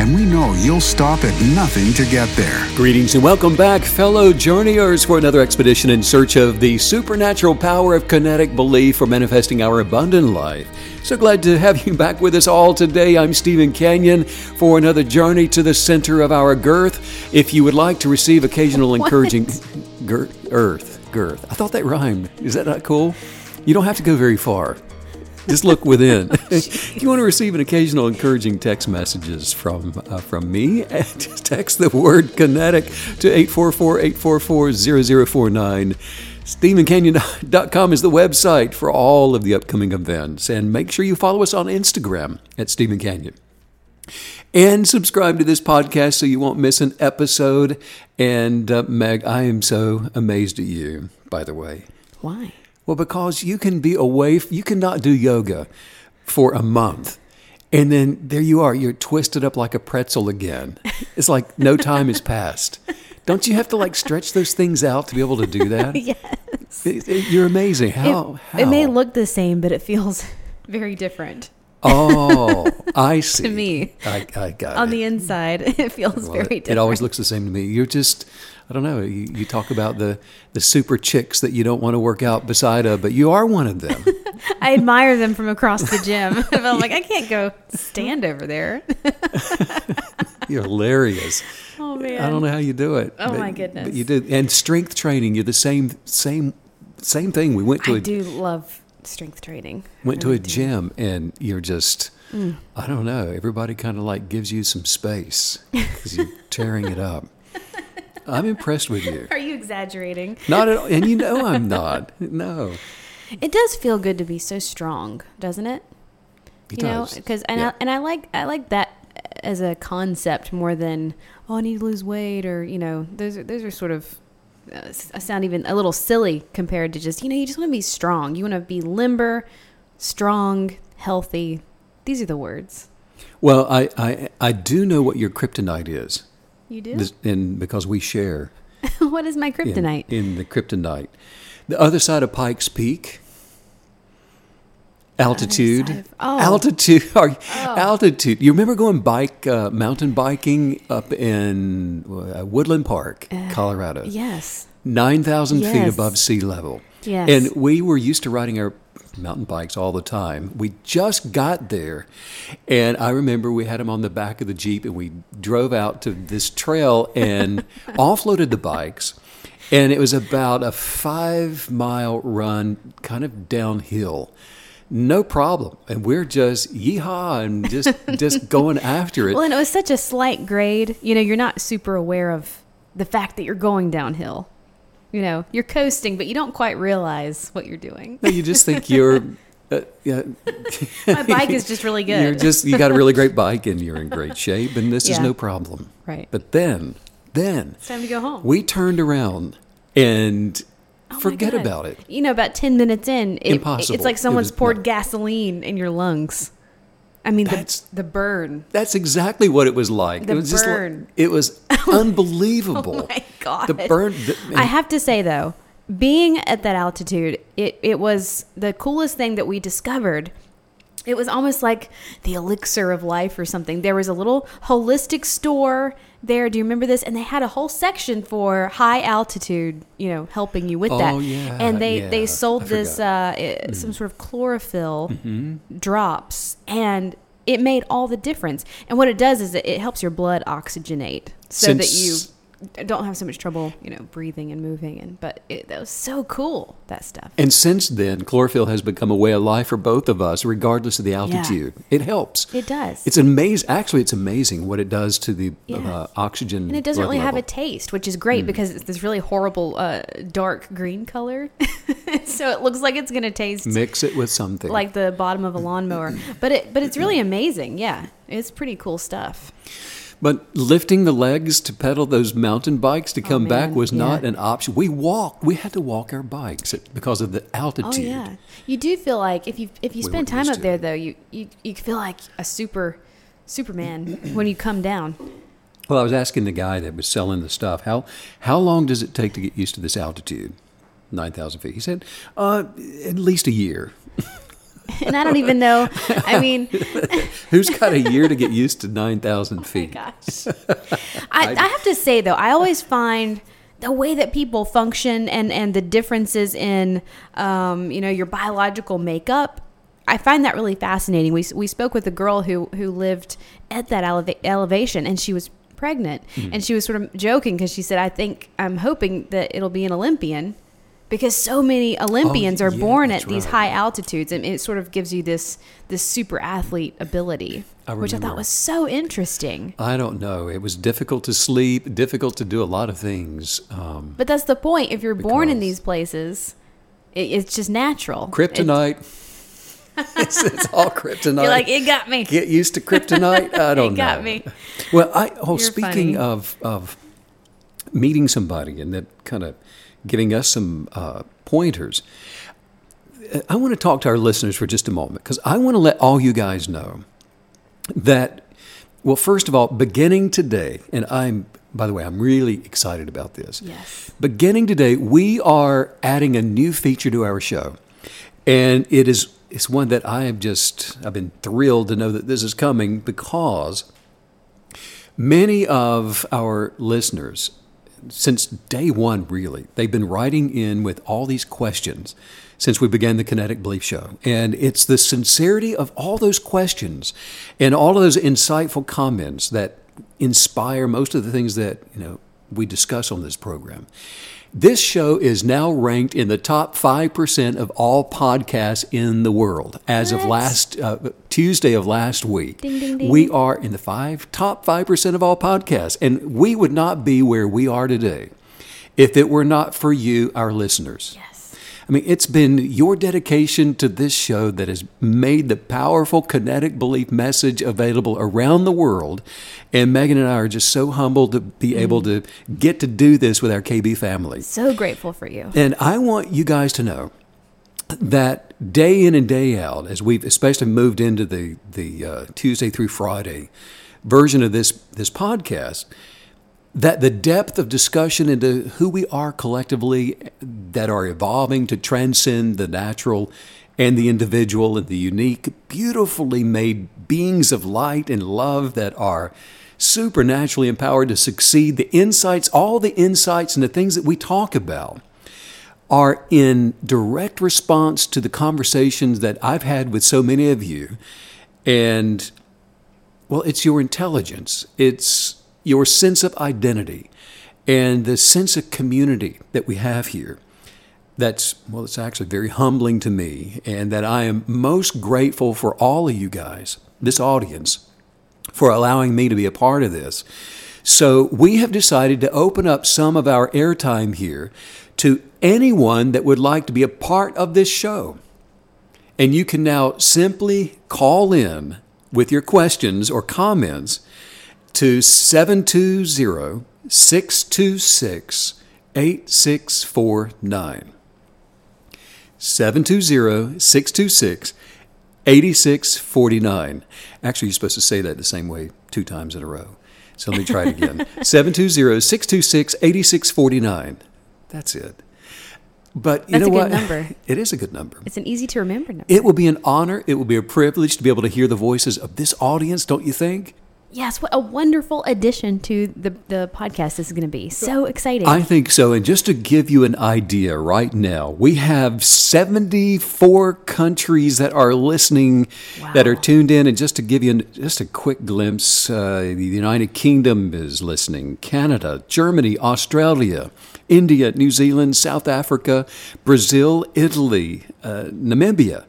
and we know you'll stop at nothing to get there. Greetings and welcome back, fellow journeyers, for another expedition in search of the supernatural power of kinetic belief for manifesting our abundant life. So glad to have you back with us all today. I'm Stephen Canyon for another journey to the center of our girth. If you would like to receive occasional encouraging girth, earth, girth. I thought that rhymed. Is that not cool? You don't have to go very far. Just look within. if you want to receive an occasional encouraging text messages from uh, from me, just text the word kinetic to 844-844-0049. StephenCanyon.com is the website for all of the upcoming events. And make sure you follow us on Instagram at Stephen Canyon. And subscribe to this podcast so you won't miss an episode. And uh, Meg, I am so amazed at you, by the way. Why? Well, because you can be away, you cannot do yoga for a month. And then there you are, you're twisted up like a pretzel again. It's like no time has passed. Don't you have to like stretch those things out to be able to do that? yes. It- it- you're amazing. How, it, how? it may look the same, but it feels very different Oh, I see. to me. I, I got On the inside, it feels Well, very different. it always looks the same to me. You're just, I don't know. You, you talk about the the super chicks that you don't want to work out beside of, but you are one of them. I admire them from across the gym. but I'm like, I can't go stand over there. You're hilarious. Oh man. I don't know how you do it. Oh, but- my goodness. But you do. And strength training, you're the same same same thing. We went to I a do love strength training. went to a do. gym and you're just Mm. I don't know. Everybody kind of like gives you some space because you're tearing it up. I'm impressed with you. Are you exaggerating? Not at all, and you know I'm not. No, It does feel good to be so strong, doesn't it? it you know, does. because and Yeah. I, and I like I like that as a concept more than oh I need to lose weight or you know those are, those are sort of uh, sound even a little silly compared to just you know you just want to be strong you want to be limber, strong, healthy. These are the words Well, I, I I do know what your kryptonite is, you do. This- and because we share what is my kryptonite? in, the kryptonite, the other side of Pikes Peak. Altitude, of- oh. altitude, are- altitude. You remember going bike, uh, mountain biking up in uh, Woodland Park, Colorado? yes. nine thousand feet above sea level. Yes. And we were used to riding our mountain bikes all the time. We just got there, and I remember we had them on the back of the jeep, and we drove out to this trail and offloaded the bikes. And it was about a five mile run, kind of downhill. No problem, and we're just yeehaw and just just going after it. Well, and it was such a slight grade. You know, you're not super aware of the fact that you're going downhill. You know, you're coasting, but you don't quite realize what you're doing. No, you just think you're. Uh, yeah, My bike is just really good. You're just you got a really great bike and you're in great shape, and this is no problem. Right. But then, then it's time to go home. we turned around and Oh forget about it. You know, about 10 minutes in, it, Impossible. it's like someone's was- poured no. gasoline in your lungs. I mean, the, the burn. That's exactly what it was like. The it was just like- burn. it was unbelievable. Oh my God. The burn. The, I have to say, though, being at that altitude, it, it was the coolest thing that we discovered. It was almost like the elixir of life or something. There was a little holistic store there. Do you remember this? And they had a whole section for high altitude, you know, helping you with that. Oh, yeah, And they, yeah. they I sold this uh, eh, some sort of chlorophyll Mm-hmm. drops. And it made all the difference. And what it does is it, it helps your blood oxygenate so that you Since- don't have so much trouble, you know, breathing and moving. And but it, that was so cool that stuff. And since then, chlorophyll has become a way of life for both of us, regardless of the altitude. It helps. It does. It's amazing. Actually, it's amazing what it does to the Yeah. uh, oxygen. and it doesn't really have a taste, which is great because it's this really horrible uh, dark green color. so it looks like it's going to taste Mix it with something. like the bottom of a lawnmower. But it but it's really amazing. Yeah, it's pretty cool stuff. But lifting the legs to pedal those mountain bikes to come back Oh, man, was not an option. We walked. We had to walk our bikes because of the altitude. Oh yeah, you do feel like if you if you spend weren't time up there though, you you you feel like a super Superman when you come down. Well, I was asking the guy that was selling the stuff how how long does it take to get used to this altitude, nine thousand feet? He said, uh, at least a year. And I don't even know. I mean, Who's got a year to get used to nine thousand feet? Oh gosh. I, I have to say though, I always find the way that people function and and the differences in um, you know your biological makeup. I find that really fascinating. We we spoke with a girl who who lived at that eleva- elevation, and she was pregnant, Mm-hmm. and she was sort of joking because she said, "I think I'm hoping that it'll be an Olympian." Because so many Olympians are Oh, yeah, born at these right. high altitudes, and it sort of gives you this this super athlete ability, I which I thought was so interesting. I don't know. It was difficult to sleep, difficult to do a lot of things. Um, But that's the point. If you're born in these places, it, it's just natural. kryptonite. it's, it's all kryptonite. You're like, it got me. Get used to kryptonite. I don't It got know. me. Well, I oh, You're speaking funny. of of meeting somebody and that kind of giving us some uh, pointers. I want to talk to our listeners for just a moment because I want to let all you guys know that, well, first of all, beginning today, and I'm, by the way, I'm really excited about this. Yes. Beginning today, we are adding a new feature to our show, and it is it's one that I have just I've been thrilled to know that this is coming because many of our listeners since day one really. They've been writing in with all these questions since we began the kinetic belief show. And it's the sincerity of all those questions and all of those insightful comments that inspire most of the things that you know we discuss on this program this show is now ranked in the top 5% of all podcasts in the world as of last uh, Tuesday of last week. Ding, ding, ding. We are in the five top 5% of all podcasts and we would not be where we are today if it were not for you our listeners. Yes. I mean, it's been your dedication to this show that has made the powerful kinetic belief message available around the world. And Megan and I are just so humbled to be able to get to do this with our KB family. So grateful for you. And I want you guys to know that day in and day out, as we've especially moved into the the uh, Tuesday through Friday version of this this podcast, that the depth of discussion into who we are collectively, that are evolving to transcend the natural and the individual and the unique, beautifully made beings of light and love that are supernaturally empowered to succeed. The insights, all the insights and the things that we talk about are in direct response to the conversations that I've had with so many of you. And, well, it's your intelligence, it's your sense of identity, and the sense of community that we have here. That's, well, it's actually very humbling to me, and that I am most grateful for all of you guys, this audience, for allowing me to be a part of this. So we have decided to open up some of our airtime here to anyone that would like to be a part of this show. And you can now simply call in with your questions or comments to 720 626 8649. 720 626 8649. Actually, you're supposed to say that the same way two times in a row. So let me try it again 720 626 8649. That's it. But you That's know a good what? number. It is a good number. It's an easy to remember number. It will be an honor. It will be a privilege to be able to hear the voices of this audience, don't you think? Yes, what a wonderful addition to the, the podcast this is going to be. So exciting. I think so. And just to give you an idea right now, we have 74 countries that are listening, that are tuned in. And just to give you an, just a quick glimpse, uh, the United Kingdom is listening, Canada, Germany, Australia, India, New Zealand, South Africa, Brazil, Italy, uh, Namibia.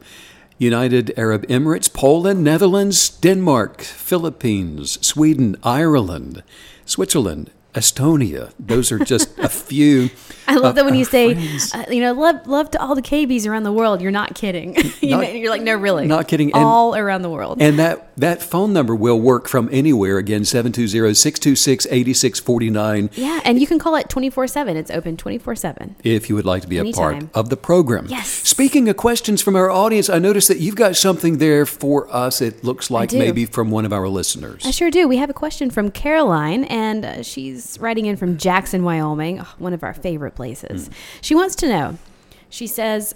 United Arab Emirates, Poland, Netherlands, Denmark, Philippines, Sweden, Ireland, Switzerland, Estonia. Those are just a few. I love that when you say, uh, you know, love, love to all the KBs around the world. You're not kidding. you Not- know, you're like, no, really. not kidding. And- All around the world. And that, that phone number will work from anywhere. Again, 720 626 8649 yeah. And you can call it 24 7. It's open 24 7. if you would like to be a part of the program. Yes. Speaking of questions from our audience, I noticed that you've got something there for us. It looks like maybe from one of our listeners. I sure do. We have a question from Caroline, and uh, she's writing in from Jackson, Wyoming, oh, one of our favorite places. Hmm. She wants to know, she says,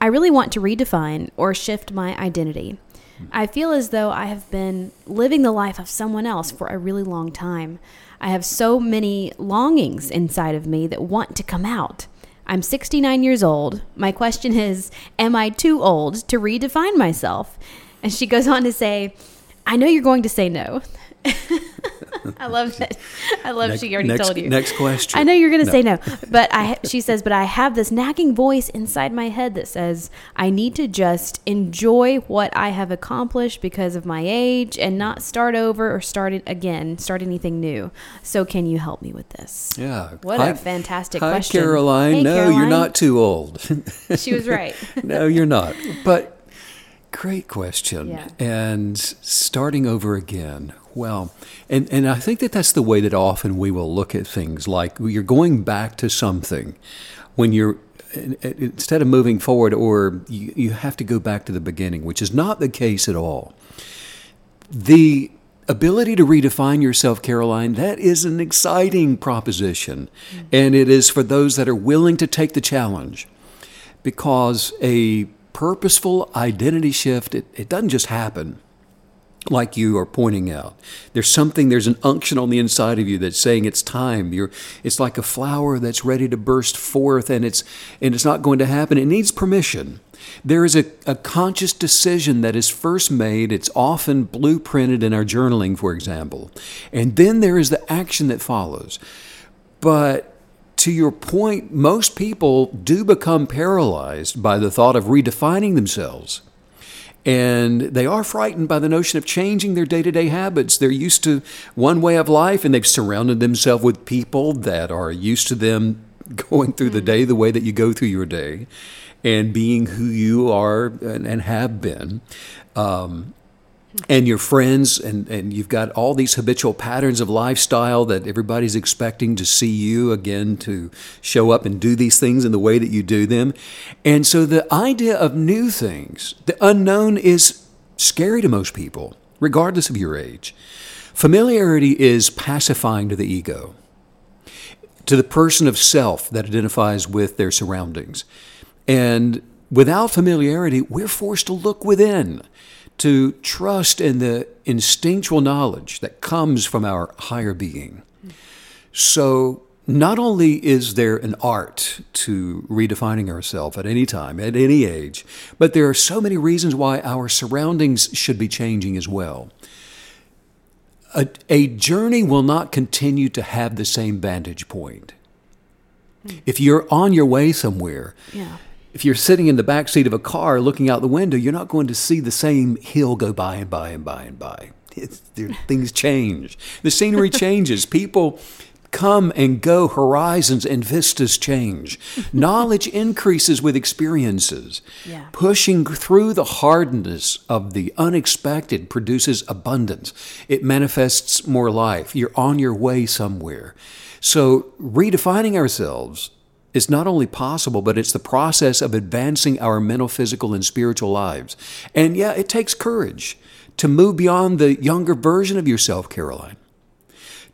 I really want to redefine or shift my identity. Hmm. I feel as though I have been living the life of someone else for a really long time. I have so many longings inside of me that want to come out. I'm 69 years old. My question is Am I too old to redefine myself? And she goes on to say, I know you're going to say no. I love that. I love Next- she already next- told you. next question. I know you're going to No. say no, but I. She says, but I have this nagging voice inside my head that says I need to just enjoy what I have accomplished because of my age and not start over or start it again, start anything new. So can you help me with this? Yeah. What Hi- a fantastic Hi, question. Caroline. Hey, no, you're not too old. She was right. no, you're not. But great question. Yeah. And starting over again. Well, and, and I think that that's the way that often we will look at things like you're going back to something when you're instead of moving forward or you, you have to go back to the beginning, which is not the case at all. The ability to redefine yourself, Caroline, that is an exciting proposition. Mm-hmm. And it is for those that are willing to take the challenge because a purposeful identity shift, it, it doesn't just happen like you are pointing out. There's something, there's an unction on the inside of you that's saying it's time. You're, it's like a flower that's ready to burst forth and it's, and it's not going to happen. It needs permission. There is a, a conscious decision that is first made. It's often blueprinted in our journaling, for example. And then there is the action that follows. But to your point, most people do become paralyzed by the thought of redefining themselves. And they are frightened by the notion of changing their day to day habits. They're used to one way of life and they've surrounded themselves with people that are used to them going through the day the way that you go through your day and being who you are and, and have been. Um, and your friends, and, and you've got all these habitual patterns of lifestyle that everybody's expecting to see you again to show up and do these things in the way that you do them. And so the idea of new things, the unknown is scary to most people, regardless of your age. Familiarity is pacifying to the ego, to the person of self that identifies with their surroundings. And without familiarity, we're forced to look within to trust in the instinctual knowledge that comes from our higher being. So, not only is there an art to redefining ourselves at any time, at any age, but there are so many reasons why our surroundings should be changing as well. A, a journey will not continue to have the same vantage point. Hmm. If you're on your way somewhere, Yeah. If you're sitting in the back seat of a car looking out the window, you're not going to see the same hill go by and by and by and by. There, things change. The scenery changes. People come and go. Horizons and vistas change. Knowledge increases with experiences. Yeah. Pushing through the hardness of the unexpected produces abundance. It manifests more life. You're on your way somewhere. So, redefining ourselves is not only possible, but it's the process of advancing our mental, physical, and spiritual lives. And yeah, it takes courage to move beyond the younger version of yourself, Caroline,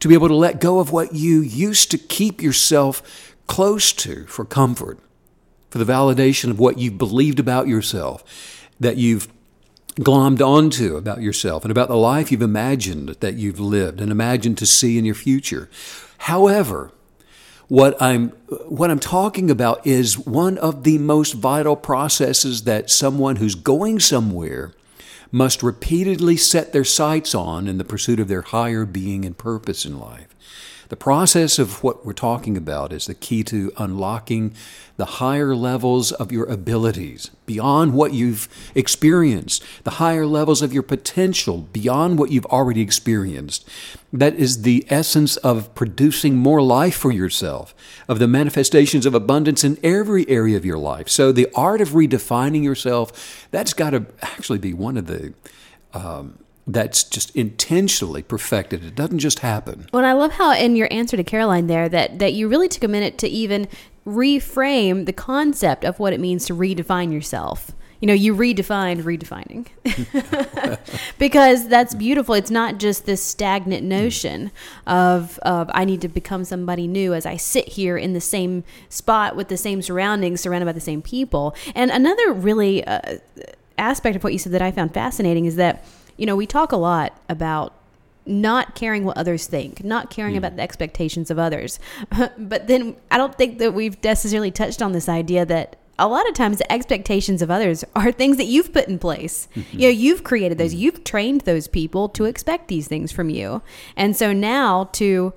to be able to let go of what you used to keep yourself close to for comfort, for the validation of what you've believed about yourself, that you've glommed onto about yourself and about the life you've imagined that you've lived and imagined to see in your future. However, what I'm what I'm talking about is one of the most vital processes that someone who's going somewhere must repeatedly set their sights on in the pursuit of their higher being and purpose in life. The process of what we're talking about is the key to unlocking the higher levels of your abilities beyond what you've experienced, the higher levels of your potential beyond what you've already experienced. That is the essence of producing more life for yourself, of the manifestations of abundance in every area of your life. So, the art of redefining yourself, that's got to actually be one of the um, that's just intentionally perfected. It doesn't just happen. Well, I love how in your answer to Caroline there that that you really took a minute to even reframe the concept of what it means to redefine yourself. You know, you redefined redefining. because that's beautiful. It's not just this stagnant notion of of I need to become somebody new as I sit here in the same spot with the same surroundings, surrounded by the same people. And another really uh, aspect of what you said that I found fascinating is that you know, we talk a lot about not caring what others think, not caring mm. about the expectations of others. but then I don't think that we've necessarily touched on this idea that a lot of times the expectations of others are things that you've put in place. Mm-hmm. You know, you've created those, hmm. you've trained those people to expect these things from you. And so now to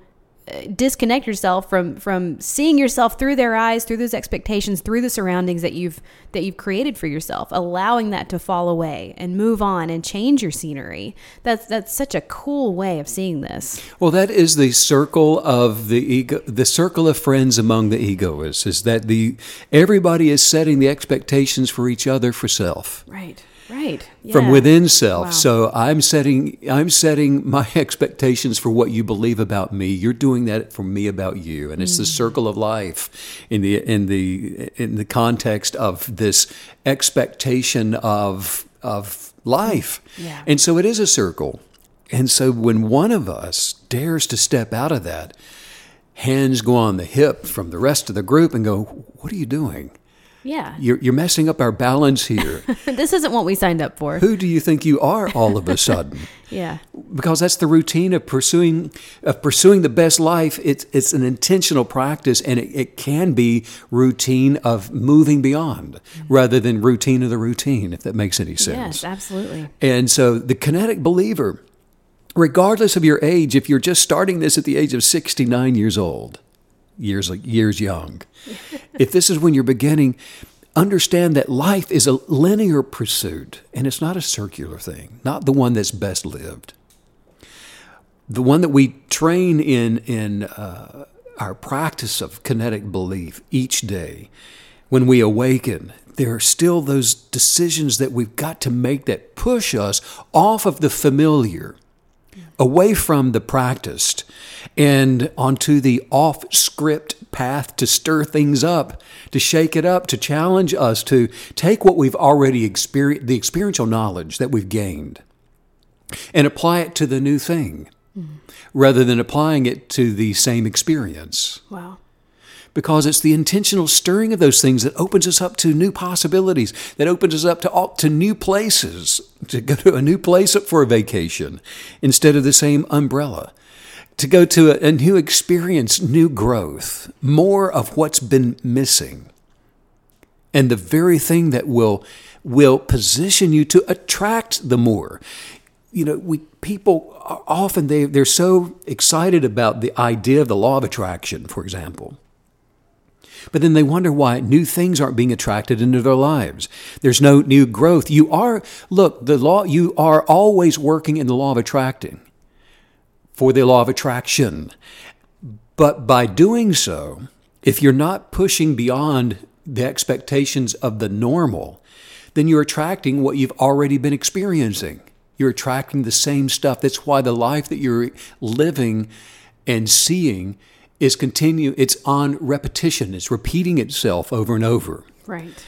disconnect yourself from from seeing yourself through their eyes through those expectations through the surroundings that you've that you've created for yourself allowing that to fall away and move on and change your scenery. That's that's such a cool way of seeing this. Well that is the circle of the ego the circle of friends among the egoists is that the everybody is setting the expectations for each other for self. Right right yeah. from within self wow. so i'm setting i'm setting my expectations for what you believe about me you're doing that for me about you and it's mm. the circle of life in the in the in the context of this expectation of of life yeah. and so it is a circle and so when one of us dares to step out of that hands go on the hip from the rest of the group and go what are you doing yeah. You're, you're messing up our balance here. this isn't what we signed up for. Who do you think you are all of a sudden? yeah. Because that's the routine of pursuing of pursuing the best life. It's it's an intentional practice and it, it can be routine of moving beyond mm-hmm. rather than routine of the routine, if that makes any sense. Yes, absolutely. And so the kinetic believer, regardless of your age, if you're just starting this at the age of 69 years old, years years young. if this is when you're beginning, understand that life is a linear pursuit and it's not a circular thing, not the one that's best lived. The one that we train in in uh, our practice of kinetic belief each day, when we awaken, there are still those decisions that we've got to make that push us off of the familiar away from the practiced and onto the off script path to stir things up, to shake it up, to challenge us to take what we've already experienced, the experiential knowledge that we've gained, and apply it to the new thing mm-hmm. rather than applying it to the same experience. Wow because it's the intentional stirring of those things that opens us up to new possibilities, that opens us up to, all, to new places, to go to a new place for a vacation instead of the same umbrella, to go to a, a new experience, new growth, more of what's been missing. And the very thing that will will position you to attract the more you know, we people often they they're so excited about the idea of the law of attraction, for example. But then they wonder why new things aren't being attracted into their lives. There's no new growth. You are, look, the law, you are always working in the law of attracting for the law of attraction. But by doing so, if you're not pushing beyond the expectations of the normal, then you're attracting what you've already been experiencing. You're attracting the same stuff. That's why the life that you're living and seeing is continue it's on repetition it's repeating itself over and over. Right.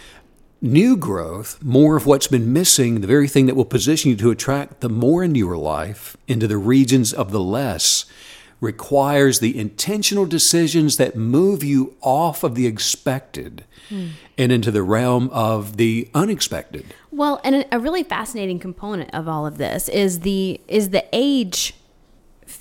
New growth more of what's been missing the very thing that will position you to attract the more into your life into the regions of the less requires the intentional decisions that move you off of the expected mm. and into the realm of the unexpected. Well and a really fascinating component of all of this is the is the age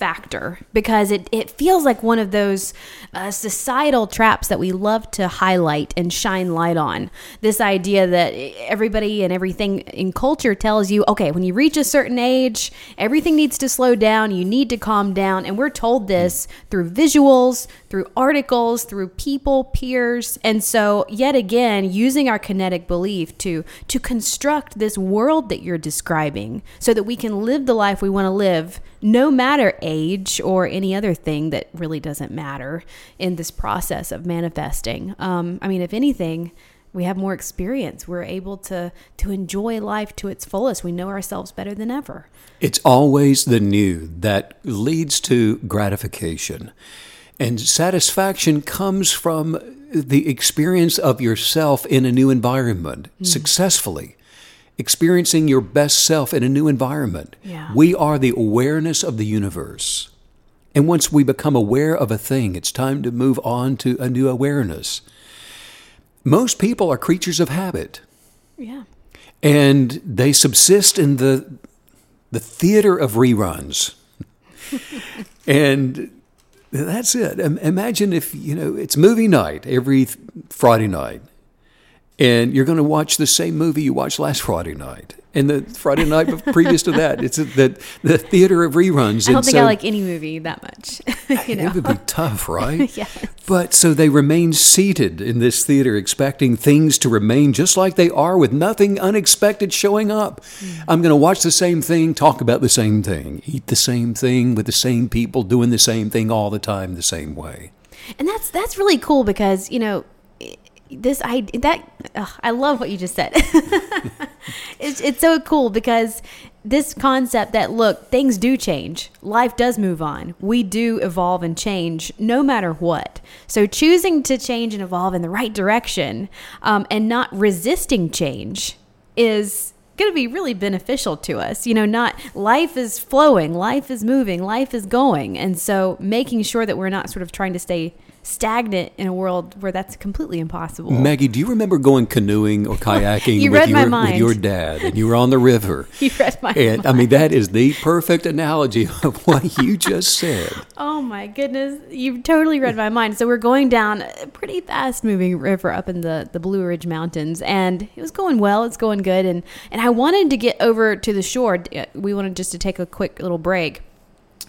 factor because it, it feels like one of those uh, societal traps that we love to highlight and shine light on. This idea that everybody and everything in culture tells you, okay, when you reach a certain age, everything needs to slow down, you need to calm down. And we're told this through visuals, through articles, through people, peers. And so, yet again, using our kinetic belief to, to construct this world that you're describing so that we can live the life we want to live no matter age or any other thing that really doesn't matter in this process of manifesting. Um, I mean, if anything, we have more experience. We're able to to enjoy life to its fullest. We know ourselves better than ever. It's always the new that leads to gratification. And satisfaction comes from the experience of yourself in a new environment mm. successfully experiencing your best self in a new environment. Yeah. We are the awareness of the universe. And once we become aware of a thing, it's time to move on to a new awareness. Most people are creatures of habit. Yeah. And they subsist in the the theater of reruns. and that's it. Imagine if, you know, it's movie night every Friday night and you're going to watch the same movie you watched last Friday night and the Friday night previous to that. It's the the theater of reruns. I don't and think so, I like any movie that much. you know? It would be tough, right? yes. But so they remain seated in this theater, expecting things to remain just like they are, with nothing unexpected showing up. Mm. I'm going to watch the same thing, talk about the same thing, eat the same thing with the same people, doing the same thing all the time, the same way. And that's that's really cool because you know this I that ugh, I love what you just said. it's it's so cool because this concept that look things do change. Life does move on. We do evolve and change no matter what. So choosing to change and evolve in the right direction um, and not resisting change is going to be really beneficial to us. You know not life is flowing life is moving life is going. And so making sure that we're not sort of trying to stay stagnant in a world where that's completely impossible. Maggie, do you remember going canoeing or kayaking you with, your, with your dad and you were on the river? you read my and, mind. I mean, that is the perfect analogy of what you just said. Oh my goodness. You've totally read my mind. So we're going down a pretty fast moving river up in the, the Blue Ridge Mountains and it was going well. It's going good. And, and I wanted to get over to the shore. Uh, we wanted just to take a quick little break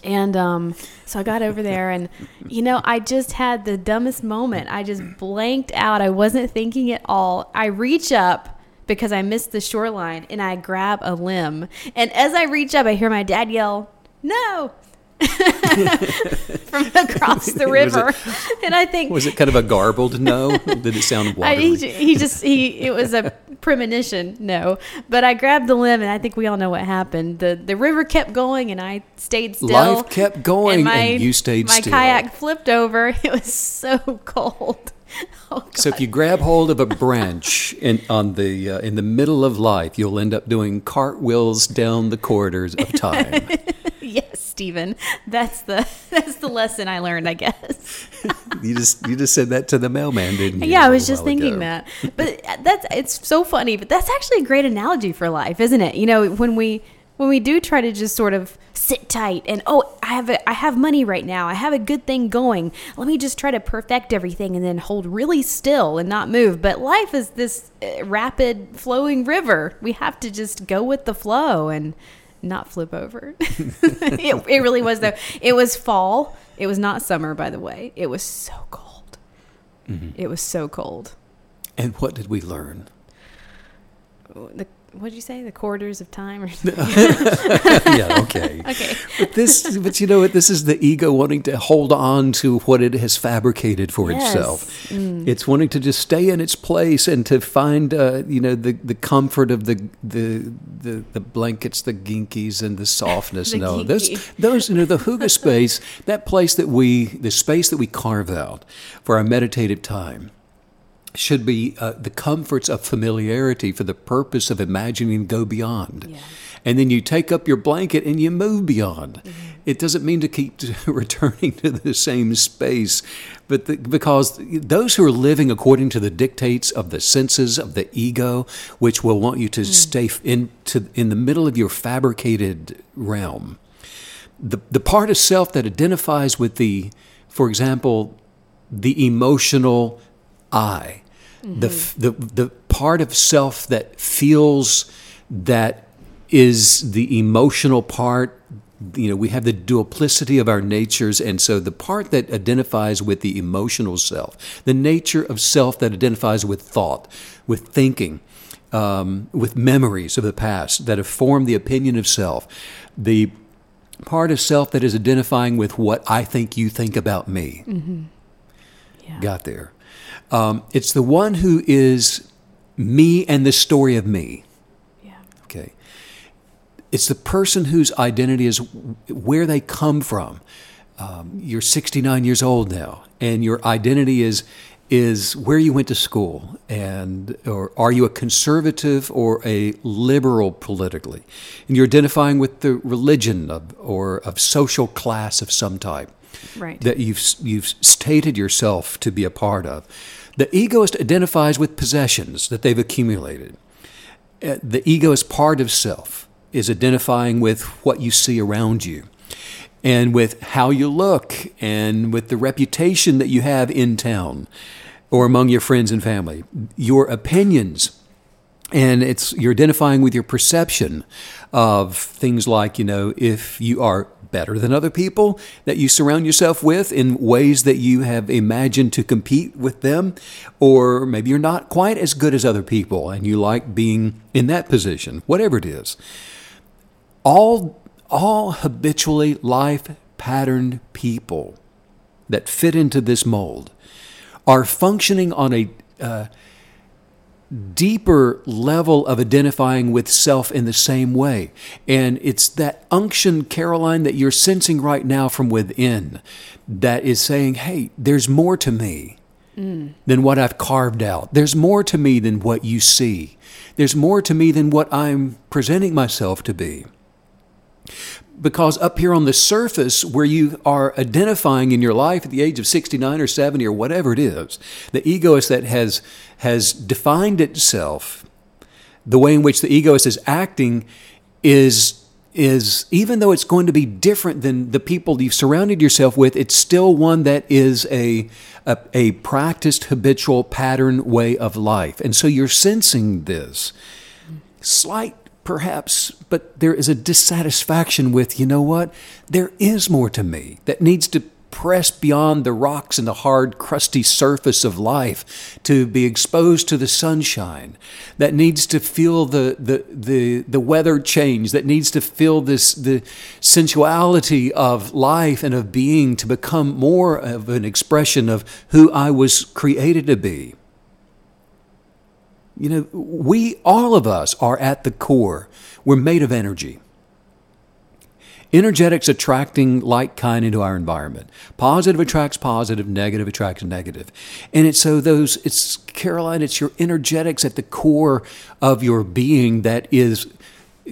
and um, so I got over there, and you know, I just had the dumbest moment. I just blanked out. I wasn't thinking at all. I reach up because I missed the shoreline, and I grab a limb. And as I reach up, I hear my dad yell, "No!" from across the river. It, and I think was it kind of a garbled no? Did it sound watery? I, he, he, just he it was a premonition no. But I grabbed the limb, and I think we all know what happened. the The river kept going, and I stayed still. Life kept going, and, my, and you stayed my still. My kayak flipped over. It was so cold. Oh, so if you grab hold of a branch in on the uh, in the middle of life, you'll end up doing cartwheels down the corridors of time. yes, Stephen. That's the that's the lesson I learned, I guess. you just you just said that to the mailman, didn't you? Yeah, I was just thinking ago. that. But that's it's so funny, but that's actually a great analogy for life, isn't it? You know, when we when we do try to just sort of sit tight and oh i have a, i have money right now i have a good thing going let me just try to perfect everything and then hold really still and not move but life is this uh, rapid flowing river we have to just go with the flow and not flip over. it, it really was though. It was fall. It was not summer, by the way. It was so cold. Mm-hmm. It was so cold. And what did we learn? The what did you say? The quarters of time, or yeah, okay. okay. But this, but you know what? This is the ego wanting to hold on to what it has fabricated for yes. itself. Mm. It's wanting to just stay in its place and to find, uh, you know, the, the comfort of the the the, the blankets, the ginkies, and the softness. the no, those those you know the hygge space, that place that we, the space that we carve out for our meditative time should be uh, the comforts of familiarity for the purpose of imagining go beyond. Yeah. And then you take up your blanket and you move beyond. Mm-hmm. It doesn't mean to keep returning to the same space, but the, because those who are living according to the dictates of the senses of the ego, which will want you to mm. stay in, to, in the middle of your fabricated realm, the, the part of self that identifies with the, for example, the emotional I, the, the, the part of self that feels that is the emotional part. You know, we have the duplicity of our natures, and so the part that identifies with the emotional self, the nature of self that identifies with thought, with thinking, um, with memories of the past that have formed the opinion of self, the part of self that is identifying with what I think you think about me. Yeah. Got there. Um, it's the one who is me and the story of me. Yeah. Okay. It's the person whose identity is where they come from. Um, you're 69 years old now, and your identity is is where you went to school, and or are you a conservative or a liberal politically, and you're identifying with the religion of, or of social class of some type Right. that you've you've stated yourself to be a part of. The egoist identifies with possessions that they've accumulated. Uh, The egoist part of self is identifying with what you see around you and with how you look and with the reputation that you have in town or among your friends and family. Your opinions and it's you're identifying with your perception of things like you know if you are better than other people that you surround yourself with in ways that you have imagined to compete with them or maybe you're not quite as good as other people and you like being in that position whatever it is. All all habitually life patterned people that fit into this mold are functioning on a uh, deeper level of identifying with self in the same way. And it's that unction, Caroline, that you're sensing right now from within that is saying, hey, there's more to me mm. than what I've carved out. There's more to me than what you see. There's more to me than what I'm presenting myself to be because up here on the surface where you are identifying in your life at the age of 69 or 70 or whatever it is the egoist that has has defined itself the way in which the egoist is acting is is even though it's going to be different than the people you've surrounded yourself with it's still one that is a a, a practiced habitual pattern way of life. And so you're sensing this slight perhaps, but there is a dissatisfaction with, you know what? There is more to me that needs to press beyond the rocks and the hard, crusty surface of life to be exposed to the sunshine, that needs to feel the, the, the, the weather change, that needs to feel this, the sensuality of life and of being to become more of an expression of who I was created to be. You know, we, all of us, are at the core. We're made of energy. Energetics attracting like kind into our environment. Positive attracts positive, negative attracts negative. And it's so those, it's Caroline, it's your energetics at the core of your being that is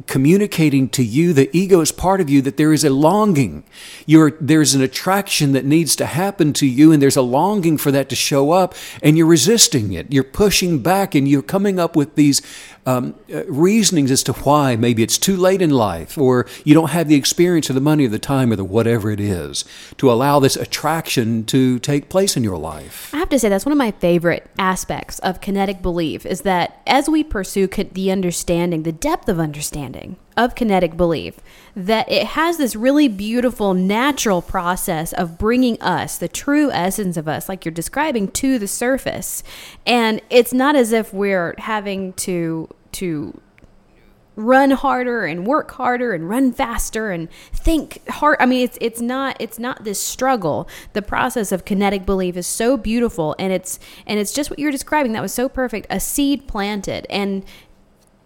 communicating to you, the ego is part of you, that there is a longing. You're, there's an attraction that needs to happen to you, and there's a longing for that to show up, and you're resisting it. You're pushing back, and you're coming up with these um, uh, reasonings as to why maybe it's too late in life, or you don't have the experience or the money or the time or the whatever it is to allow this attraction to take place in your life. I have to say that's one of my favorite aspects of kinetic belief is that as we pursue the understanding, the depth of understanding of kinetic belief, that it has this really beautiful natural process of bringing us, the true essence of us, like you're describing, to the surface. And it's not as if we're having to to run harder and work harder and run faster and think hard. I mean it's it's not it's not this struggle. The process of kinetic belief is so beautiful and it's and it's just what you're describing. That was so perfect. A seed planted. And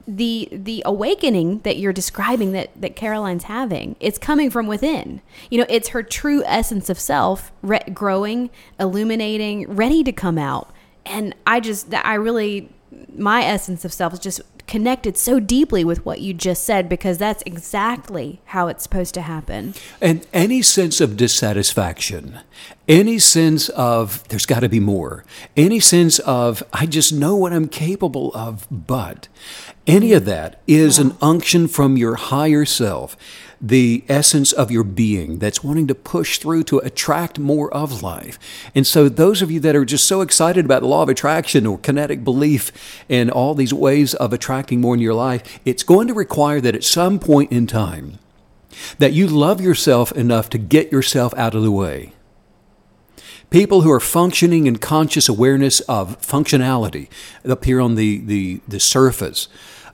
the the awakening that you're describing that that Caroline's having it's coming from within. You know it's her true essence of self re- growing illuminating ready to come out. And i just i really my essence of self is just connected so deeply with what you just said because that's exactly how it's supposed to happen. And any sense of dissatisfaction, any sense of there's got to be more, any sense of I just know what I'm capable of, but any of that is an unction from your higher self the essence of your being that's wanting to push through to attract more of life. And so, those of you that are just so excited about the law of attraction or kinetic belief and all these ways of attracting more in your life, it's going to require that at some point in time, that you love yourself enough to get yourself out of the way. People who are functioning in conscious awareness of functionality up here on the, the, the surface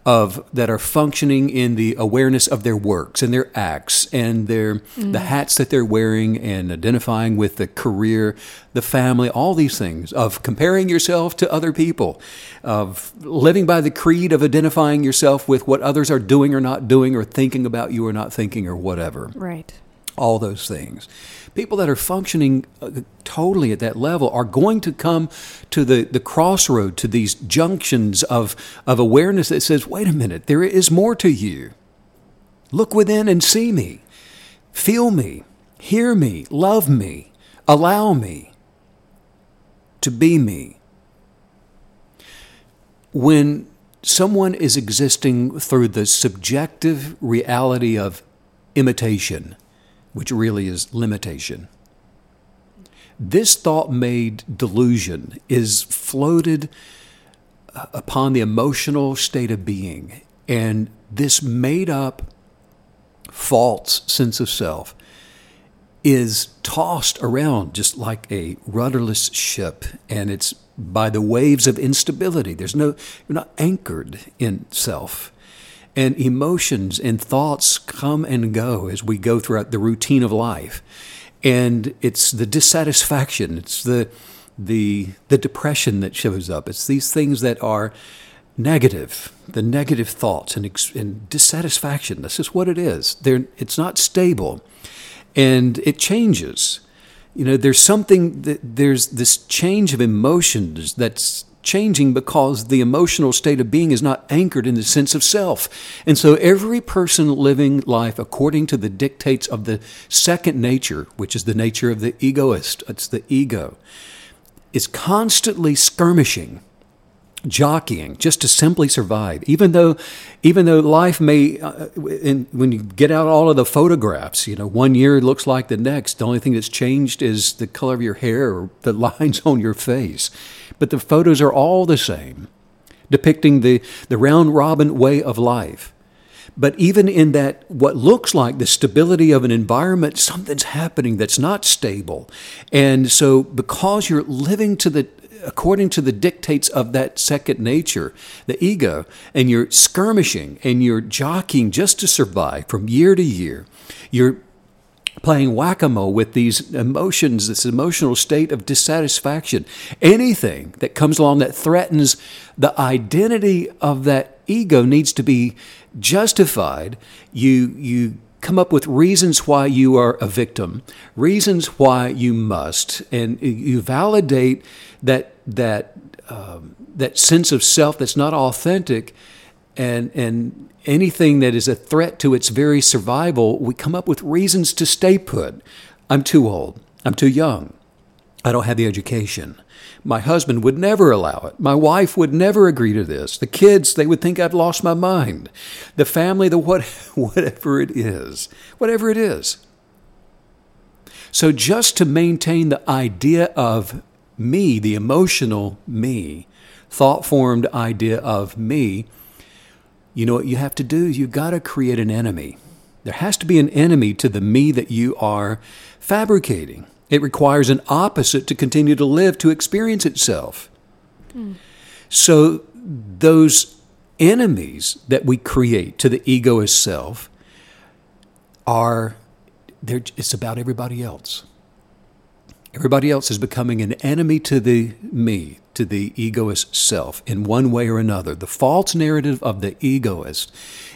of that are functioning in the awareness of their works and their acts and their mm. the hats that they're wearing and identifying with the career, the family, all these things of comparing yourself to other people, of living by the creed of identifying yourself with what others are doing or not doing or thinking about you or not thinking or whatever. Right. All those things. People that are functioning uh, totally at that level are going to come to the, the crossroad, to these junctions of, of awareness that says, wait a minute, there is more to you. Look within and see me, feel me, hear me, love me, allow me to be me. When someone is existing through the subjective reality of imitation, which really is limitation. This thought made delusion is floated uh, upon the emotional state of being, and this made up false sense of self is tossed around just like a rudderless ship, and it's by the waves of instability. There's no, you're not anchored in self. And emotions and thoughts come and go as we go throughout the routine of life. And it's the dissatisfaction, it's the, the, the depression that shows up. It's these things that are negative, the negative thoughts and, and dissatisfaction. This is what it is. They're, it's not stable and it changes. You know, there's something that there's this change of emotions that's changing because the emotional state of being is not anchored in the sense of self. And so every person living life according to the dictates of the second nature, which is the nature of the egoist, it's the ego, is constantly skirmishing jockeying just to simply survive even though even though life may uh, in, when you get out all of the photographs you know one year looks like the next the only thing that's changed is the color of your hair or the lines on your face but the photos are all the same depicting the the round robin way of life but even in that, what looks like the stability of an environment, something's happening that's not stable. And so, because you're living to the according to the dictates of that second nature, the ego, and you're skirmishing and you're jockeying just to survive from year to year. You're playing whack a mole with these emotions, this emotional state of dissatisfaction. Anything that comes along that threatens the identity of that ego needs to be justified. You, you come up with reasons why you are a victim, reasons why you must, and you validate that that um, that sense of self that's not authentic, and and anything that is a threat to its very survival, we come up with reasons to stay put. I'm too old. I'm too young. I don't have the education. My husband would never allow it. My wife would never agree to this. The kids, they would think I'd lost my mind. The family, the what, whatever it is, whatever it is. So just to maintain the idea of me, the emotional me, thought formed idea of me, you know what you have to do? You've got to create an enemy. There has to be an enemy to the me that you are fabricating. It requires an opposite to continue to live, to experience itself. Mm. So, those enemies that we create to the egoist self are, it's about everybody else. Everybody else is becoming an enemy to the me, to the egoist self, in one way or another. The false narrative of the egoist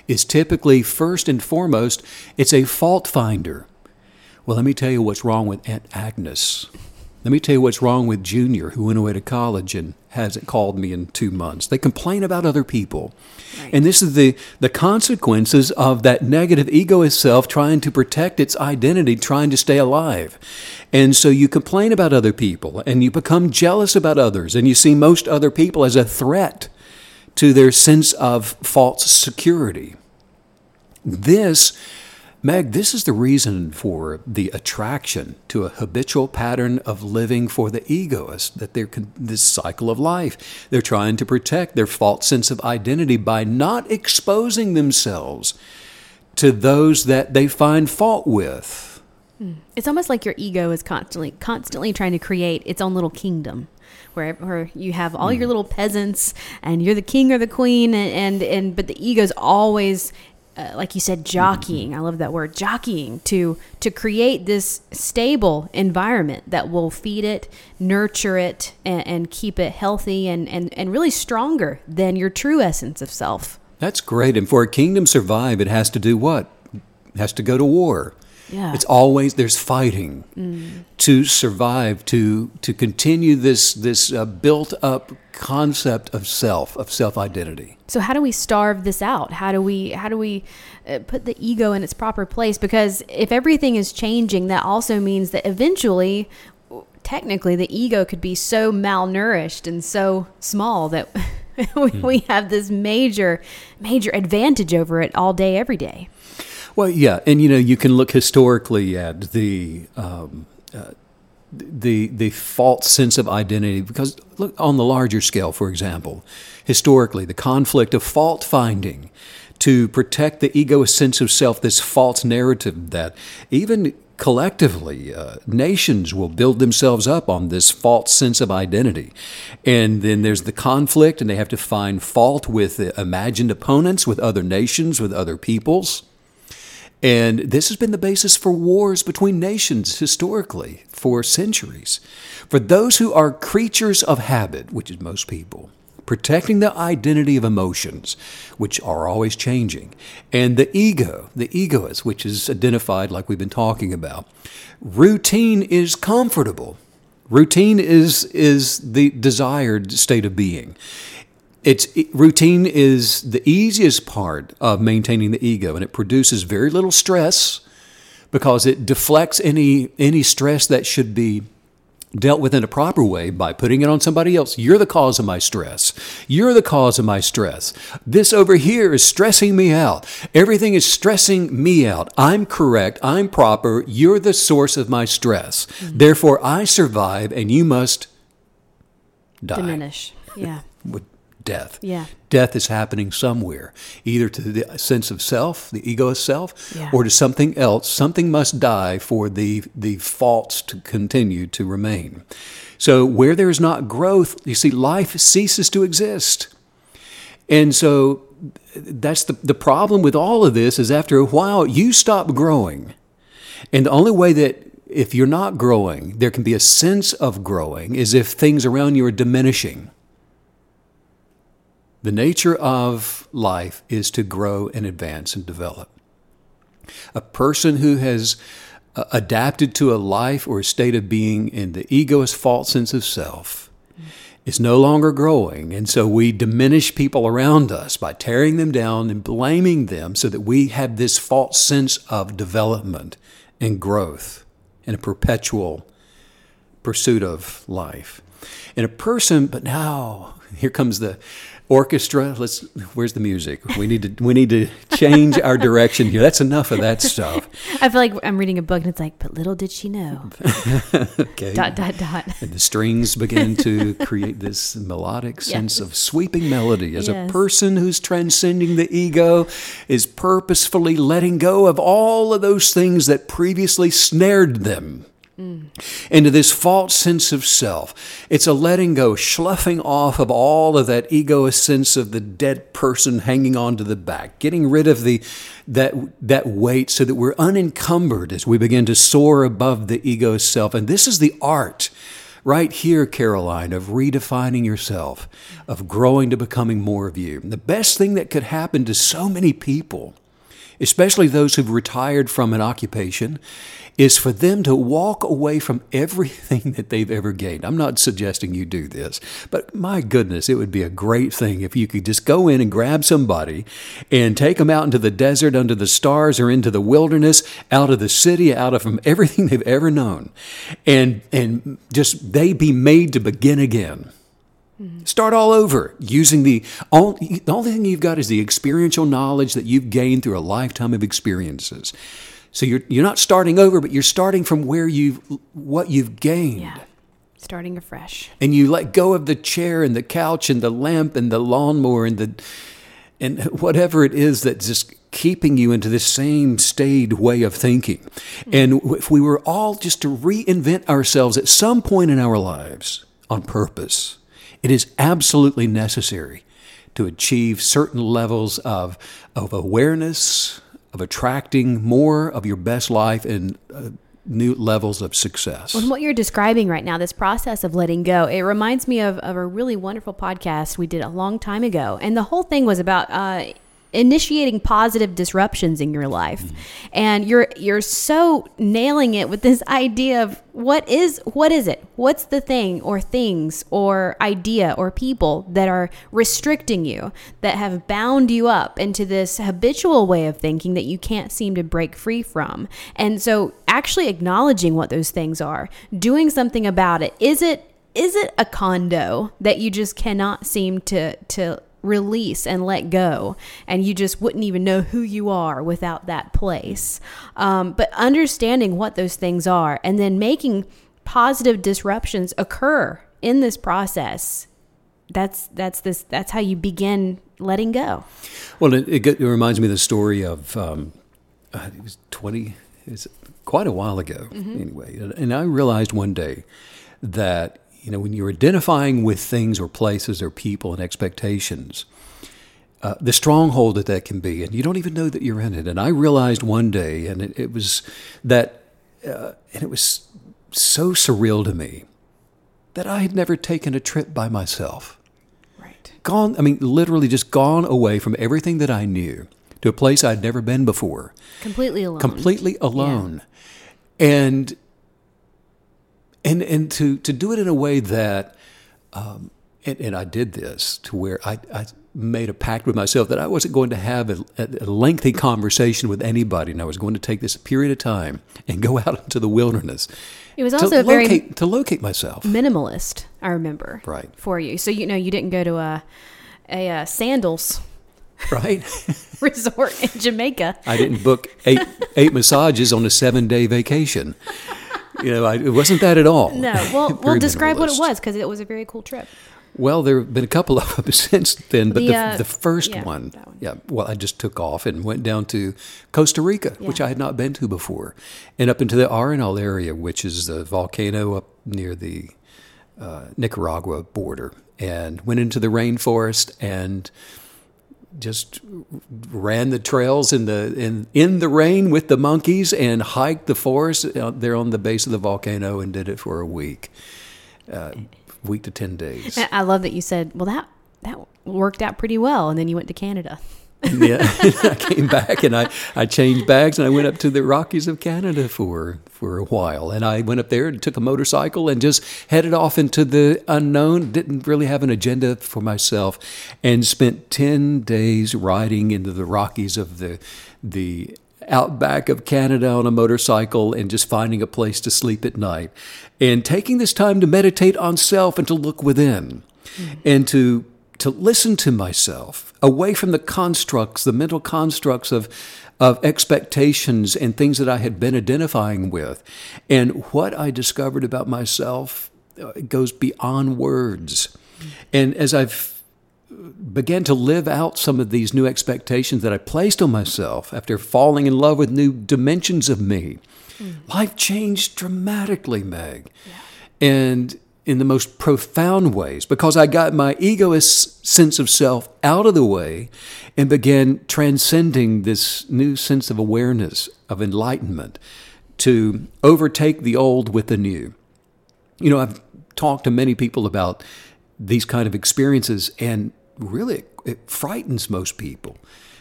is typically, first and foremost, it's a fault finder. Well, let me tell you what's wrong with Aunt Agnes. Let me tell you what's wrong with Junior, who went away to college and hasn't called me in two months. They complain about other people. Right. And this is the, the consequences of that negative egoist self trying to protect its identity, trying to stay alive. And so you complain about other people and you become jealous about others and you see most other people as a threat to their sense of false security. This Meg, this is the reason for the attraction to a habitual pattern of living for the egoist, that they're this cycle of life. They're trying to protect their false sense of identity by not exposing themselves to those that they find fault with. Hmm. It's almost like your ego is constantly constantly trying to create its own little kingdom. Where, where you have all your hmm. little peasants and you're the king or the queen and and, and but the ego's always uh, like you said jockeying i love that word jockeying to to create this stable environment that will feed it nurture it and, and keep it healthy and, and and really stronger than your true essence of self That's great. And for a kingdom survive, it has to do what? It has to go to war. Yeah. It's always there's fighting to survive, to to continue this this uh, built up concept of self, of self identity. So how do we starve this out? How do we how do we uh, put the ego in its proper place? Because if everything is changing, that also means that eventually, technically, the ego could be so malnourished and so small that we, we have this major major advantage over it all day, every day. Well, yeah, and you know you can look historically at the um, uh, the the false sense of identity because look on the larger scale, for example, historically the conflict of fault finding to protect the egoist sense of self, this false narrative that even collectively uh, nations will build themselves up on this false sense of identity. And then there's the conflict and they have to find fault with imagined opponents with other nations with other peoples and this has been the basis for wars between nations historically for centuries. For those who are creatures of habit, which is most people, protecting the identity of emotions, which are always changing, and the ego, the egoist, which is identified like we've been talking about. Routine is comfortable. Routine is is the desired state of being. It's it- routine is the easiest part of maintaining the ego, and it produces very little stress because it deflects any any stress that should be dealt with in a proper way by putting it on somebody else. You're the cause of my stress. You're the cause of my stress. This over here is stressing me out. Everything is stressing me out. I'm correct. I'm proper. You're the source of my stress. Mm-hmm. Therefore, I survive, and you must die Diminish. Yeah. Death. Yeah. Death is happening somewhere, either to the sense of self, the egoist self, Yeah. or to something else. Something must die for the, the faults to continue to remain. So, where there is not growth, you see, life ceases to exist. And so, that's the, the problem with all of this is after a while, you stop growing. And the only way that if you're not growing, there can be a sense of growing is if things around you are diminishing. The nature of life is to grow and advance and develop. A person who has uh, adapted to a life or a state of being in the egoist false sense of self is no longer growing. And so we diminish people around us by tearing them down and blaming them so that we have this false sense of development and growth and a perpetual pursuit of life. And a person, but now here comes the orchestra. Let's where's the music? We need to we need to change our direction here. That's enough of that stuff. I feel like I'm reading a book and it's like, but little did she know. Okay. dot dot dot. And the strings begin to create this melodic sense of sweeping melody as Yes. a person who's transcending the ego is purposefully letting go of all of those things that previously snared them into this false sense of self. It's a letting go, sloughing off of all of that egoist sense of the dead person hanging onto the back, getting rid of the that that weight so that we're unencumbered as we begin to soar above the ego self. And this is the art right here, Caroline, of redefining yourself, of growing to becoming more of you. The best thing that could happen to so many people especially those who've retired from an occupation, is for them to walk away from everything that they've ever gained. I'm not suggesting you do this, but my goodness, it would be a great thing if you could just go in and grab somebody and take them out into the desert, under the stars, or into the wilderness, out of the city, out of from everything they've ever known, and and just they be made to begin again. Start all over using the only, the only thing you've got is the experiential knowledge that you've gained through a lifetime of experiences. So you're you're not starting over, but you're starting from where you've what you've gained. Yeah. Starting afresh. And you let go of the chair and the couch and the lamp and the lawnmower and the and whatever it is that's just keeping you into this same staid way of thinking. Mm. And if we were all just to reinvent ourselves at some point in our lives on purpose, it is absolutely necessary to achieve certain levels of, of awareness, of attracting more of your best life and uh, new levels of success. Well, what you're describing right now, this process of letting go, it reminds me of, of a really wonderful podcast we did a long time ago. And the whole thing was about uh, initiating positive disruptions in your life. Mm-hmm. and you're you're so nailing it with this idea of what is what is it? What's the thing or things or idea or people that are restricting you that have bound you up into this habitual way of thinking that you can't seem to break free from? And so actually acknowledging what those things are doing something about it. Is it is it a condo that you just cannot seem to to release and let go and you just wouldn't even know who you are without that place. Um, but understanding what those things are and then making positive disruptions occur in this process that's that's this that's how you begin letting go. Well it, it, it reminds me of the story of um, uh, it was 20 it's quite a while ago mm-hmm. anyway. And i realized one day that you know, when you're identifying with things or places or people and expectations, uh, the stronghold that that can be, and you don't even know that you're in it. And I realized one day, and it, it was that, uh, and it was so surreal to me that I had never taken a trip by myself. Right. Gone, I mean, literally just gone away from everything that I knew to a place I'd never been before. Completely alone. Completely alone. Yeah. And and and to to do it in a way that um, and, and, I did this to where I, I, made a pact with myself that I wasn't going to have a, a, lengthy conversation with anybody, and I was going to take this period of time and go out into the wilderness. It was also very locate, to locate myself. Minimalist, I remember. Right for you. So you know you didn't go to a a, a sandals right resort in Jamaica. I didn't book eight eight massages on a seven day vacation you know, I, it wasn't that at all. No. Well, we'll describe what it was because it was a very cool trip. Well, there have been a couple of them since then, but the, the, uh, the first yeah, one, one, yeah, well, I just took off and went down to Costa Rica, yeah. which I had not been to before, and up into the Arenal area, which is the volcano up near the uh, Nicaragua border, and went into the rainforest and just ran the trails in the in in the rain with the monkeys and hiked the forest out there on the base of the volcano and did it for a week, uh, week to ten days. I love that you said, "Well, that that worked out pretty well," and then you went to Canada yeah, I came back and I, I changed bags and I went up to the Rockies of Canada for for a while. And I went up there and took a motorcycle and just headed off into the unknown. Didn't really have an agenda for myself, and spent ten days riding into the Rockies of the the outback of Canada on a motorcycle and just finding a place to sleep at night, and taking this time to meditate on self and to look within, mm-hmm. and to to listen to myself away from the constructs, the mental constructs of, of expectations and things that I had been identifying with. And what I discovered about myself uh, goes beyond words. And as I've began to live out some of these new expectations that I placed on myself after falling in love with new dimensions of me, mm. life changed dramatically, Meg. Yeah. And in the most profound ways because I got my egoist sense of self out of the way and began transcending this new sense of awareness, of enlightenment, to overtake the old with the new. You know, I've talked to many people about these kind of experiences, and really it frightens most people.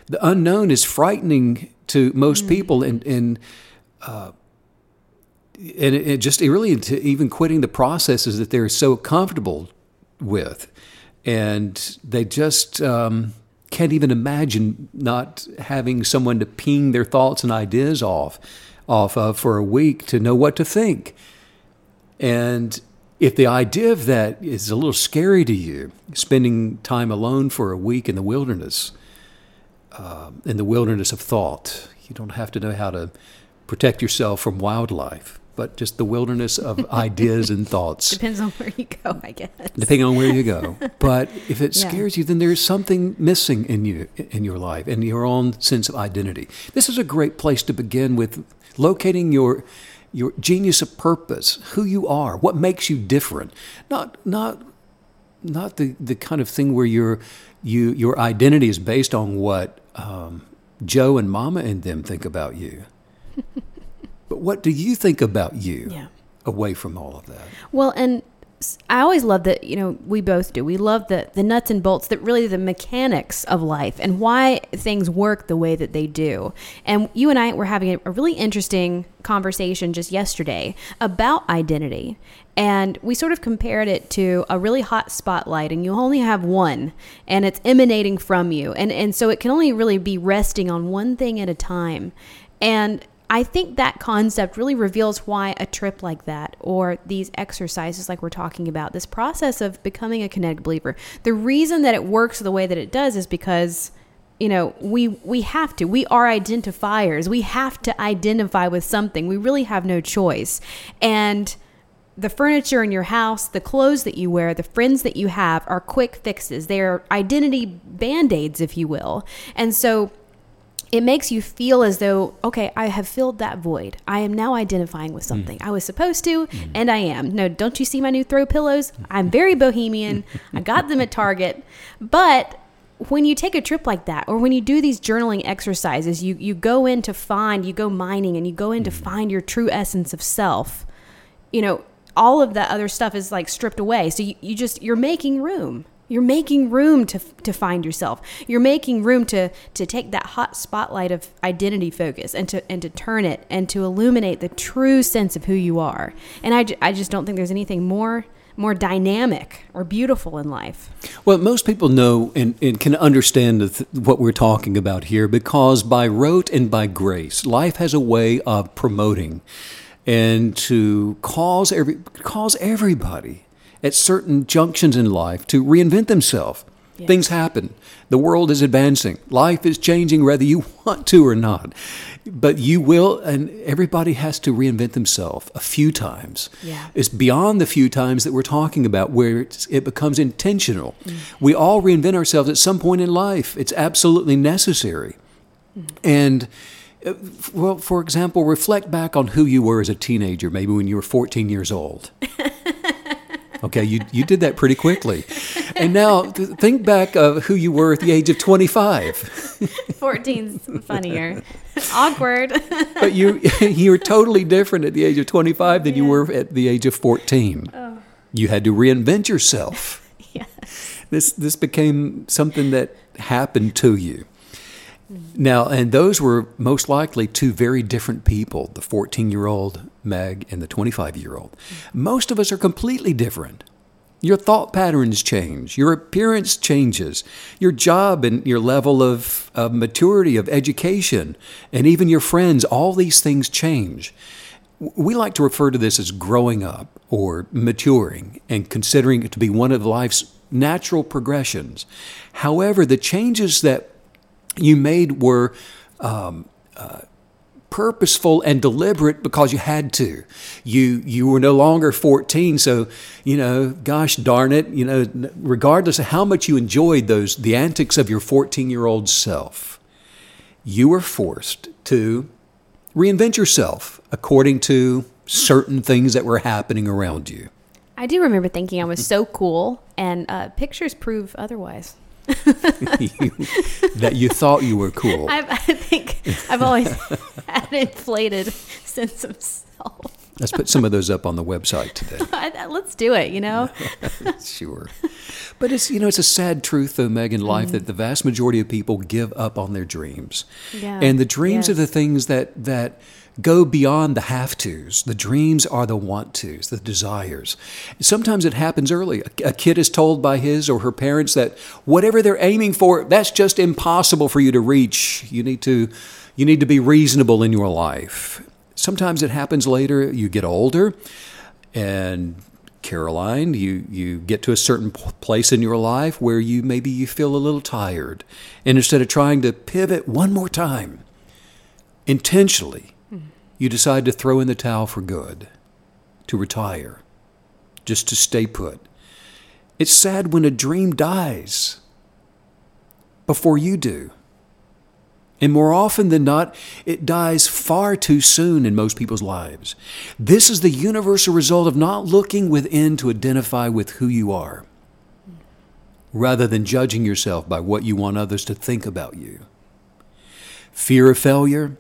The unknown is frightening to most mm. people, and, and uh, and it, it just really even quitting the processes that they're so comfortable with, and they just um, can't even imagine not having someone to ping their thoughts and ideas off off of for a week to know what to think. And if the idea of that is a little scary to you, spending time alone for a week in the wilderness, uh, in the wilderness of thought, you don't have to know how to protect yourself from wildlife, but just the wilderness of ideas and thoughts. Depends on where you go, I guess. Depending on where you go. But if it Yeah. scares you, then there's something missing in you, in your life, and your own sense of identity. This is a great place to begin with locating your your genius of purpose, who you are, what makes you different. Not not not the, the kind of thing where your you your identity is based on what um, Joe and Mama and them think about you. but what do you think about you Yeah. away from all of that? Well, and I always love that, you know, we both do. We love the, the nuts and bolts, that really the mechanics of life and why things work the way that they do. And you and I were having a, a really interesting conversation just yesterday about identity. And we sort of compared it to a really hot spotlight, and you only have one, and it's emanating from you. And, and so it can only really be resting on one thing at a time. And I think that concept really reveals why a trip like that or these exercises like we're talking about, this process of becoming a kinetic believer, the reason that it works the way that it does is because you know, we we have to. We are identifiers. We have to identify with something. We really have no choice. And the furniture in your house, the clothes that you wear, the friends that you have are quick fixes. They're identity band-aids, if you will. And so it makes you feel as though, okay, I have filled that void. I am now identifying with mm. something. I was supposed to, mm. and I am. No, don't you see my new throw pillows? I'm very bohemian. I got them at Target. But when you take a trip like that, or when you do these journaling exercises, you, you go in to find, you go mining, and you go in to mm. find your true essence of self. You know, all of that other stuff is like stripped away. So you, you just, you're making room. You're making room to, to find yourself. You're making room to, to take that hot spotlight of identity focus and to, and to turn it and to illuminate the true sense of who you are. And I, I just don't think there's anything more, more dynamic or beautiful in life. Well, most people know and, and can understand th- what we're talking about here because by rote and by grace, life has a way of promoting and to cause every cause everybody at certain junctions in life to reinvent themselves. Yes. Things happen. The world is advancing. Life is changing whether you want to or not. But you will, and everybody has to reinvent themselves a few times. Yeah. It's beyond the few times that we're talking about where it's, it becomes intentional. We all reinvent ourselves at some point in life. It's absolutely necessary. And, uh, well, for example, reflect back on who you were as a teenager, maybe when you were 14 years old. Okay, you, you did that pretty quickly. And now th- think back of who you were at the age of 25. 14's funnier. Awkward. But you, you were totally different at the age of 25 than you were at the age of 14. You had to reinvent yourself. yes. This, this became something that happened to you. Mm. Now, and those were most likely two very different people the 14 year old Meg and the 25 year old. Most of us are completely different. Your thought patterns change, your appearance changes, your job and your level of, of maturity, of education, and even your friends, all these things change. We like to refer to this as growing up or maturing and considering it to be one of life's natural progressions. However, the changes that you made were um, uh, purposeful and deliberate because you had to. You you were no longer 14, so you know, gosh darn it, you know, regardless of how much you enjoyed those the antics of your 14 year old self, you were forced to reinvent yourself according to certain things that were happening around you. I do remember thinking I was so cool, and uh, pictures prove otherwise. You- that you thought you were cool. I've, I think I've always had inflated sense of self. Let's put some of those up on the website today. Let's do it, you know? sure. But it's you know it's a sad truth though, Meg, in life mm-hmm. that the vast majority of people give up on their dreams. Yeah. And the dreams are the things that that go beyond the have tos. The dreams are the want tos, the desires. Sometimes it happens early. A, kid is told by his or her parents that whatever they're aiming for, that's just impossible for you to reach. You need to you need to be reasonable in your life. Sometimes it happens later. You get older and Caroline, you, you get to a certain place in your life where you maybe you feel a little tired. And instead of trying to pivot one more time, intentionally, you decide to throw in the towel for good, to retire, just to stay put. It's sad when a dream dies before you do. And more often than not, it dies far too soon in most people's lives. This is the universal result of not looking within to identify with who you are, rather than judging yourself by what you want others to think about you. Fear of failure,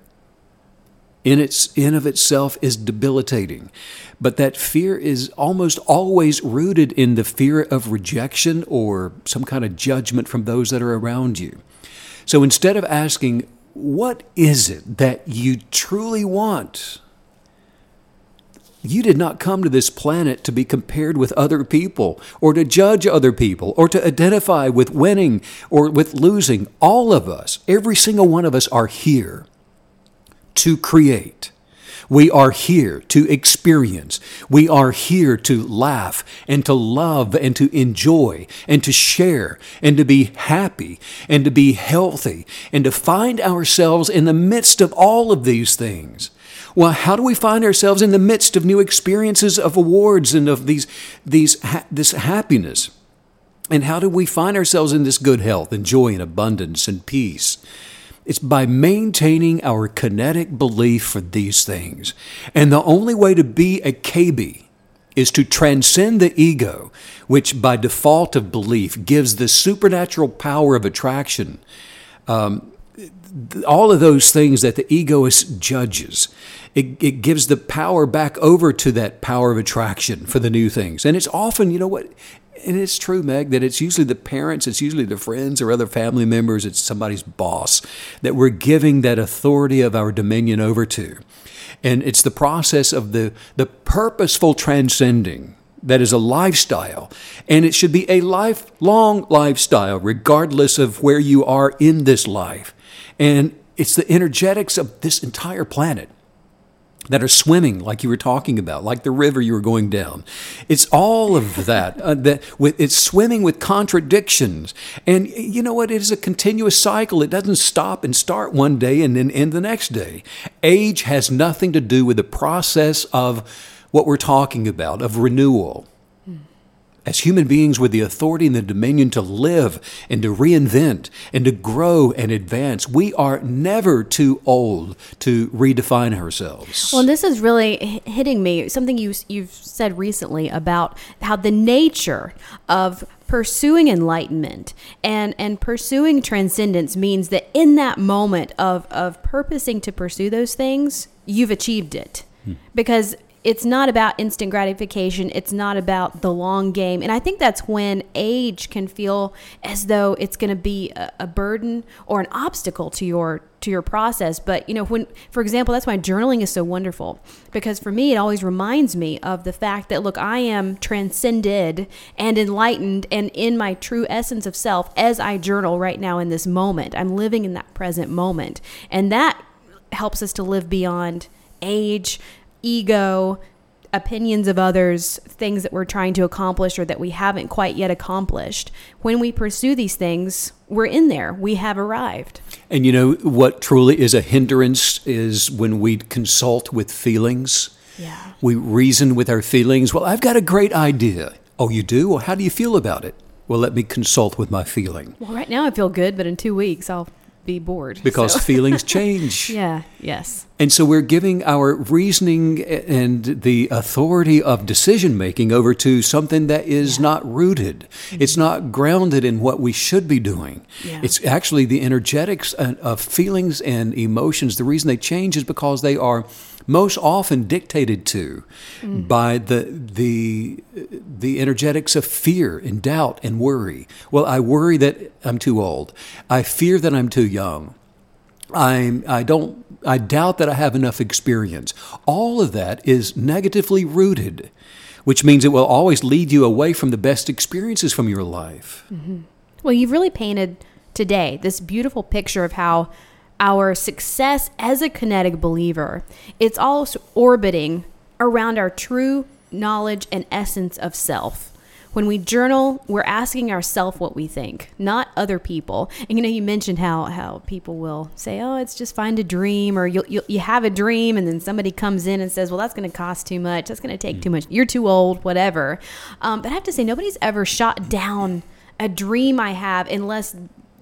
in its in of itself is debilitating. But that fear is almost always rooted in the fear of rejection or some kind of judgment from those that are around you. So instead of asking what is it that you truly want? You did not come to this planet to be compared with other people or to judge other people or to identify with winning or with losing. All of us, every single one of us, are here to create. We are here to experience. We are here to laugh and to love and to enjoy and to share and to be happy and to be healthy and to find ourselves in the midst of all of these things. Well, how do we find ourselves in the midst of new experiences of awards and of these, these, this happiness? And how do we find ourselves in this good health and joy and abundance and peace? It's by maintaining our kinetic belief for these things. And the only way to be a KB is to transcend the ego, which by default of belief gives the supernatural power of attraction. Um, all of those things that the egoist judges, it, it gives the power back over to that power of attraction for the new things. And it's often, you know what, and it's true, Meg, that it's usually the parents, it's usually the friends or other family members, it's somebody's boss that we're giving that authority of our dominion over to. And it's the process of the, the purposeful transcending that is a lifestyle. And it should be a lifelong lifestyle, regardless of where you are in this life. And it's the energetics of this entire planet that are swimming like you were talking about, like the river you were going down. It's all of that. Uh, that with, it's swimming with contradictions, and you know what? It is a continuous cycle. It doesn't stop and start one day and then end the next day. Age has nothing to do with the process of what we're talking about of renewal as human beings with the authority and the dominion to live and to reinvent and to grow and advance, we are never too old to redefine ourselves. Well, this is really hitting me. Something you you've said recently about how the nature of pursuing enlightenment and and pursuing transcendence means that in that moment of of purposing to pursue those things, you've achieved it. Hmm. Because it's not about instant gratification. It's not about the long game. And I think that's when age can feel as though it's going to be a, a, burden or an obstacle to your to your process. But you know, when for example, that's why journaling is so wonderful because for me it always reminds me of the fact that look, I am transcended and enlightened and in my true essence of self as I journal right now in this moment. I'm living in that present moment. And that helps us to live beyond age, ego, opinions of others, things that we're trying to accomplish or that we haven't quite yet accomplished. When we pursue these things, we're in there. We have arrived. And you know what truly is a hindrance is when we consult with feelings. Yeah. We reason with our feelings. Well, I've got a great idea. Oh, you do? Well, how do you feel about it? Well, let me consult with my feeling. Well, right now I feel good, but in two weeks I'll be bored. Because so. feelings change. yeah, yes. And so we're giving our reasoning and the authority of decision making over to something that is yeah. not rooted. Mm-hmm. It's not grounded in what we should be doing. Yeah. It's actually the energetics of feelings and emotions. The reason they change is because they are most often dictated to mm. by the the the energetics of fear and doubt and worry. Well, I worry that I'm too old. I fear that I'm too young. I I don't I doubt that I have enough experience. All of that is negatively rooted, which means it will always lead you away from the best experiences from your life. Mm-hmm. Well, you've really painted today this beautiful picture of how our success as a kinetic believer, it's all orbiting around our true knowledge and essence of self. when we journal, we're asking ourselves what we think, not other people. And you know, you mentioned how how people will say, "Oh, it's just fine to dream," or you you you have a dream, and then somebody comes in and says, "Well, that's going to cost too much. That's going to take too much. You're too old. Whatever." Um, but I have to say, nobody's ever shot down a dream I have unless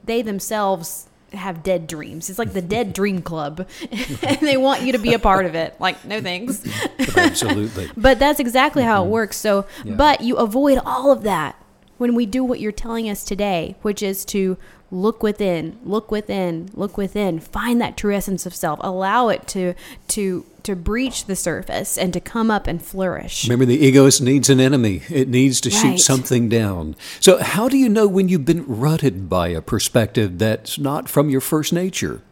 they themselves have dead dreams. It's like the dead dream club, and they want you to be a part of it. Like, no thanks. Absolutely. but that's exactly how it mm-hmm. works. So, Yeah. but you avoid all of that when we do what you're telling us today, which is to look within, look within, look within, find that true essence of self, allow it to to to breach the surface and to come up and flourish. Remember, the egoist needs an enemy. It needs to shoot something down. So, how do you know when you've been rutted by a perspective that's not from your first nature?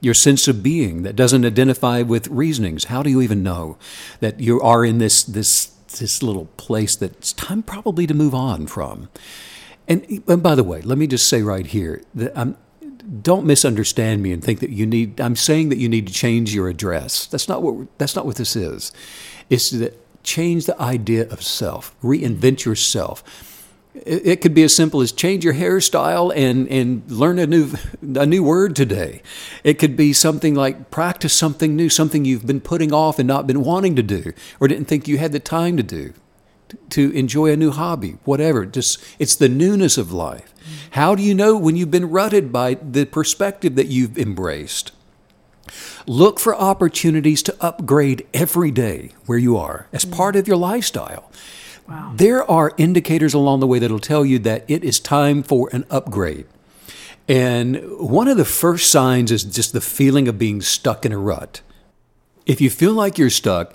Your sense of being that doesn't identify with reasonings. How do you even know that you are in this this this little place that's time probably to move on from? And, and by the way, let me just say right here that I'm, don't misunderstand me and think that you need. I'm saying that you need to change your address. That's not what. That's not what this is. It's that change the idea of self. Reinvent yourself. It, it could be as simple as change your hairstyle and and learn a new a new word today. It could be something like practice something new, something you've been putting off and not been wanting to do, or didn't think you had the time to do to enjoy a new hobby, whatever. Just it's the newness of life. How do you know when you've been rutted by the perspective that you've embraced? Look for opportunities to upgrade every day where you are as mm. part of your lifestyle. There are indicators along the way that'll tell you that it is time for an upgrade. And one of the first signs is just the feeling of being stuck in a rut. If you feel like you're stuck,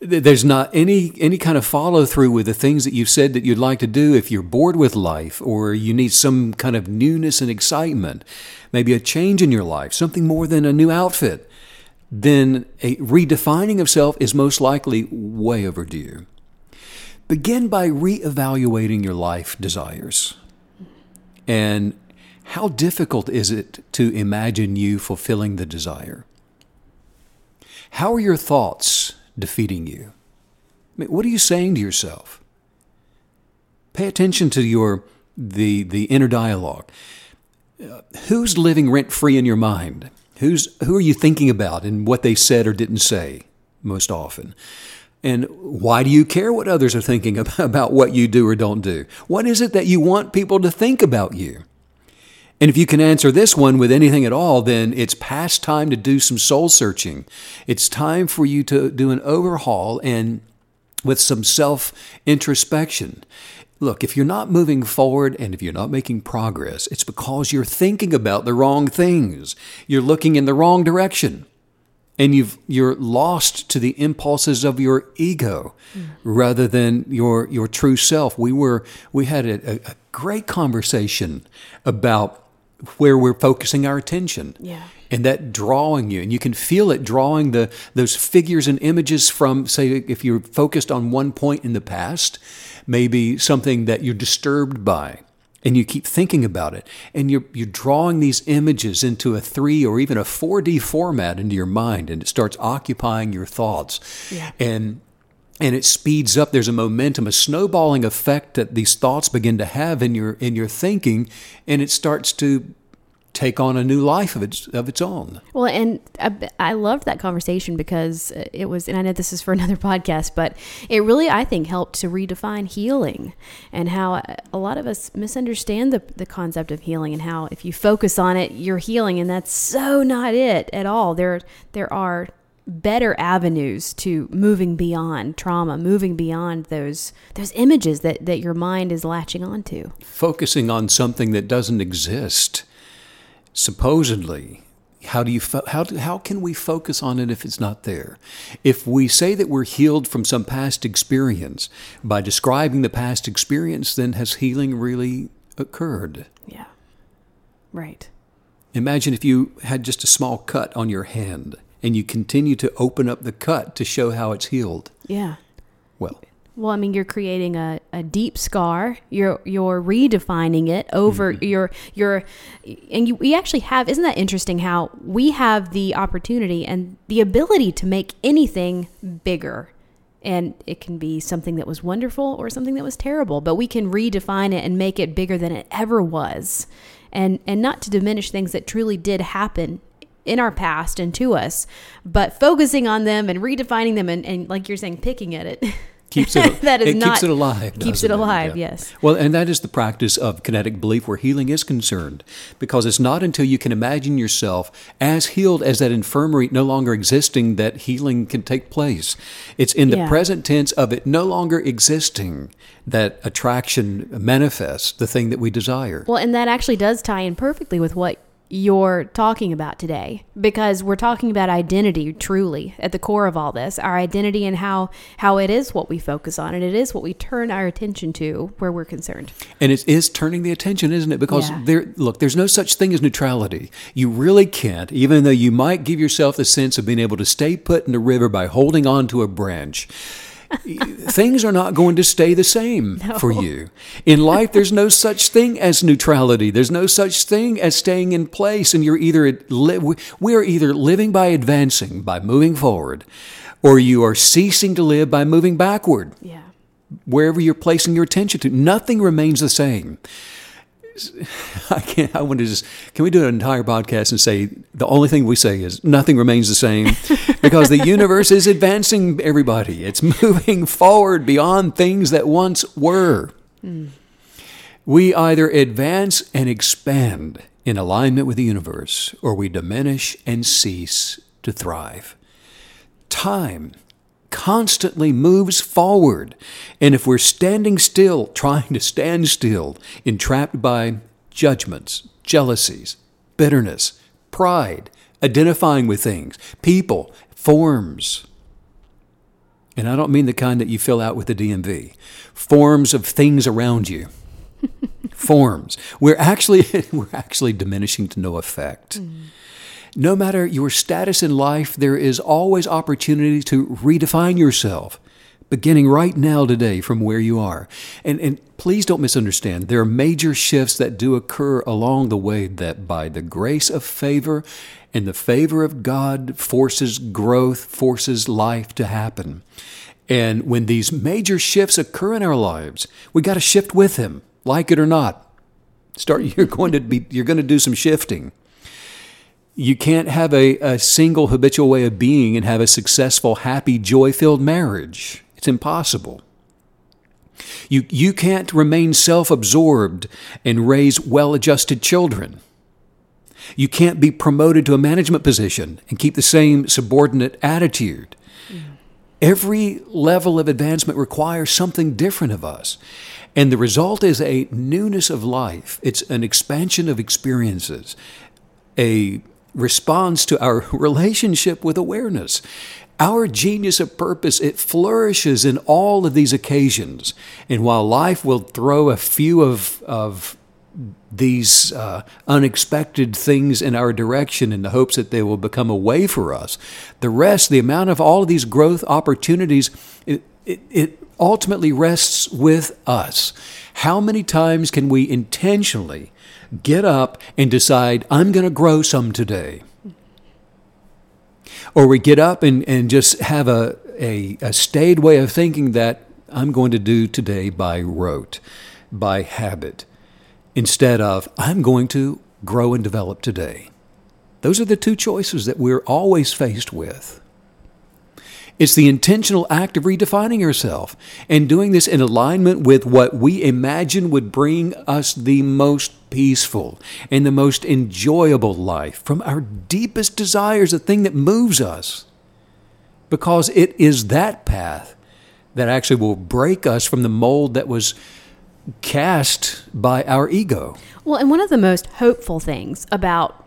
there's not any any kind of follow through with the things that you've said that you'd like to do if you're bored with life or you need some kind of newness and excitement maybe a change in your life something more than a new outfit then a redefining of self is most likely way overdue. Begin by reevaluating your life desires. And how difficult is it to imagine you fulfilling the desire? How are your thoughts defeating you? I mean, what are you saying to yourself? Pay attention to your the the inner dialogue. Uh, who's living rent free in your mind? Who's who are you thinking about and what they said or didn't say most often? And why do you care what others are thinking about, about what you do or don't do? What is it that you want people to think about you? And if you can answer this one with anything at all, then it's past time to do some soul searching. It's time for you to do an overhaul and with some self introspection. Look, if you're not moving forward and if you're not making progress, it's because you're thinking about the wrong things. You're looking in the wrong direction. And you've, you're lost to the impulses of your ego mm. rather than your, your true self. We, were, we had a, a, a great conversation about where we're focusing our attention Yeah. and that drawing you and you can feel it drawing the those figures and images from say if you're focused on one point in the past maybe something that you're disturbed by and you keep thinking about it and you're you're drawing these images into a 3 or even a 4D format into your mind and it starts occupying your thoughts Yeah. and and it speeds up there's a momentum a snowballing effect that these thoughts begin to have in your in your thinking and it starts to take on a new life of its of its own Well, and I, I loved that conversation because it was, and I know this is for another podcast, but it really, I think, helped to redefine healing and how uh, a lot of us misunderstand the, the concept of healing and how if you focus on it, you're healing, and that's so not it at all. There, there are better avenues to moving beyond trauma, moving beyond those those images that that your mind is latching onto. focusing on something that doesn't exist supposedly how do you fo- how do, how can we focus on it if it's not there if we say that we're healed from some past experience by describing the past experience then has healing really occurred Yeah, right. imagine if you had just a small cut on your hand and you continue to open up the cut to show how it's healed Yeah. well Well, I mean, you're creating a, a deep scar. You're you're redefining it over mm-hmm. your your, and you we actually have. Isn't that interesting? How we have the opportunity and the ability to make anything bigger and it can be something that was wonderful or something that was terrible but we can redefine it and make it bigger than it ever was and and not to diminish things that truly did happen in our past and to us but focusing on them and redefining them and, and like you're saying picking at it. Keeps it That is it not- keeps it alive keeps it alive, yes. well and that is the practice of kinetic belief where healing is concerned because it's not until you can imagine yourself as healed as that infirmary no longer existing that healing can take place. It's in the Yeah. present tense of it no longer existing that attraction manifests the thing that we desire. Well, and that actually does tie in perfectly with what you're talking about today because we're talking about identity truly at the core of all this our identity and how how it is what we focus on and it is what we turn our attention to where we're concerned And it is turning the attention, isn't it? Because Yeah. there, look, there's no such thing as neutrality. You really can't, even though you might give yourself the sense of being able to stay put in the river by holding on to a branch. Things are not going to stay the same for you. In life, there's no such thing as neutrality. There's no such thing as staying in place. And you're either, li- we are either living by advancing, by moving forward, or you are ceasing to live by moving backward yeah wherever you're placing your attention to. Nothing remains the same. I can't. I want to just. Can we do an entire podcast and say the only thing we say is nothing remains the same, because the universe is advancing. Everybody, it's moving forward beyond things that once were. Hmm. We either advance and expand in alignment with the universe, or we diminish and cease to thrive time constantly moves forward. And if we're standing still, trying to stand still, entrapped by judgments, jealousies, bitterness, pride, identifying with things, people, forms, and I don't mean the kind that you fill out with the DMV, forms of things around you. forms. We're actually we're actually diminishing to no effect. Mm. No matter your status in life, there is always opportunity to redefine yourself, beginning right now today from where you are. And, and please don't misunderstand. There are major shifts that do occur along the way that, by the grace of favor and the favor of God, forces growth, forces life to happen. And when these major shifts occur in our lives, we got to shift with Him, like it or not. Start. You're going to be. You're going to do some shifting. You can't have a, a single habitual way of being and have a successful, happy, joy filled marriage. It's impossible. You, you can't remain self absorbed and raise well adjusted children. You can't be promoted to a management position and keep the same subordinate attitude. Mm. Every level of advancement requires something different of us. And the result is a newness of life. It's an expansion of experiences, a response to our relationship with awareness. Our genius of purpose, it flourishes in all of these occasions. And while life will throw a few of, of these uh, unexpected things in our direction in the hopes that they will become a way for us. The rest, the amount of all of these growth opportunities, it, it, it ultimately rests with us. How many times can we intentionally get up and decide, I'm going to grow some today? Or we get up and, and just have a, a, a staid way of thinking that I'm going to do today by rote, by habit instead of I'm going to grow and develop today. Those are the two choices that we're always faced with. It's the intentional act of redefining yourself and doing this in alignment with what we imagine would bring us the most peaceful and the most enjoyable life from our deepest desires, the thing that moves us. Because it is that path that actually will break us from the mold that was cast by our ego. Well, and one of the most hopeful things about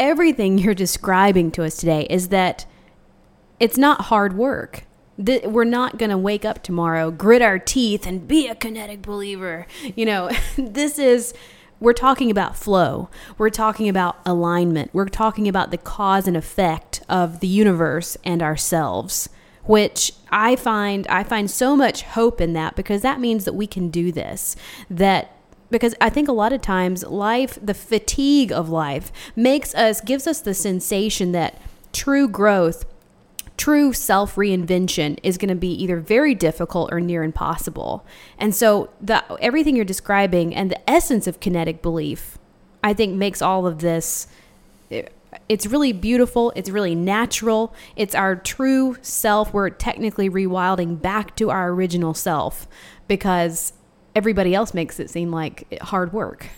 everything you're describing to us today is that it's not hard work. We're not going to wake up tomorrow, grit our teeth, and be a kinetic believer. You know, this is, we're talking about flow. We're talking about alignment. We're talking about the cause and effect of the universe and ourselves which I find I find so much hope in that because that means that we can do this. That because I think a lot of times life, the fatigue of life makes us gives us the sensation that true growth true self reinvention is going to be either very difficult or near impossible. And so the everything you're describing and the essence of kinetic belief, I think makes all of this it- it's really beautiful, it's really natural. It's our true self. We're technically rewilding back to our original self because everybody else makes it seem like hard work.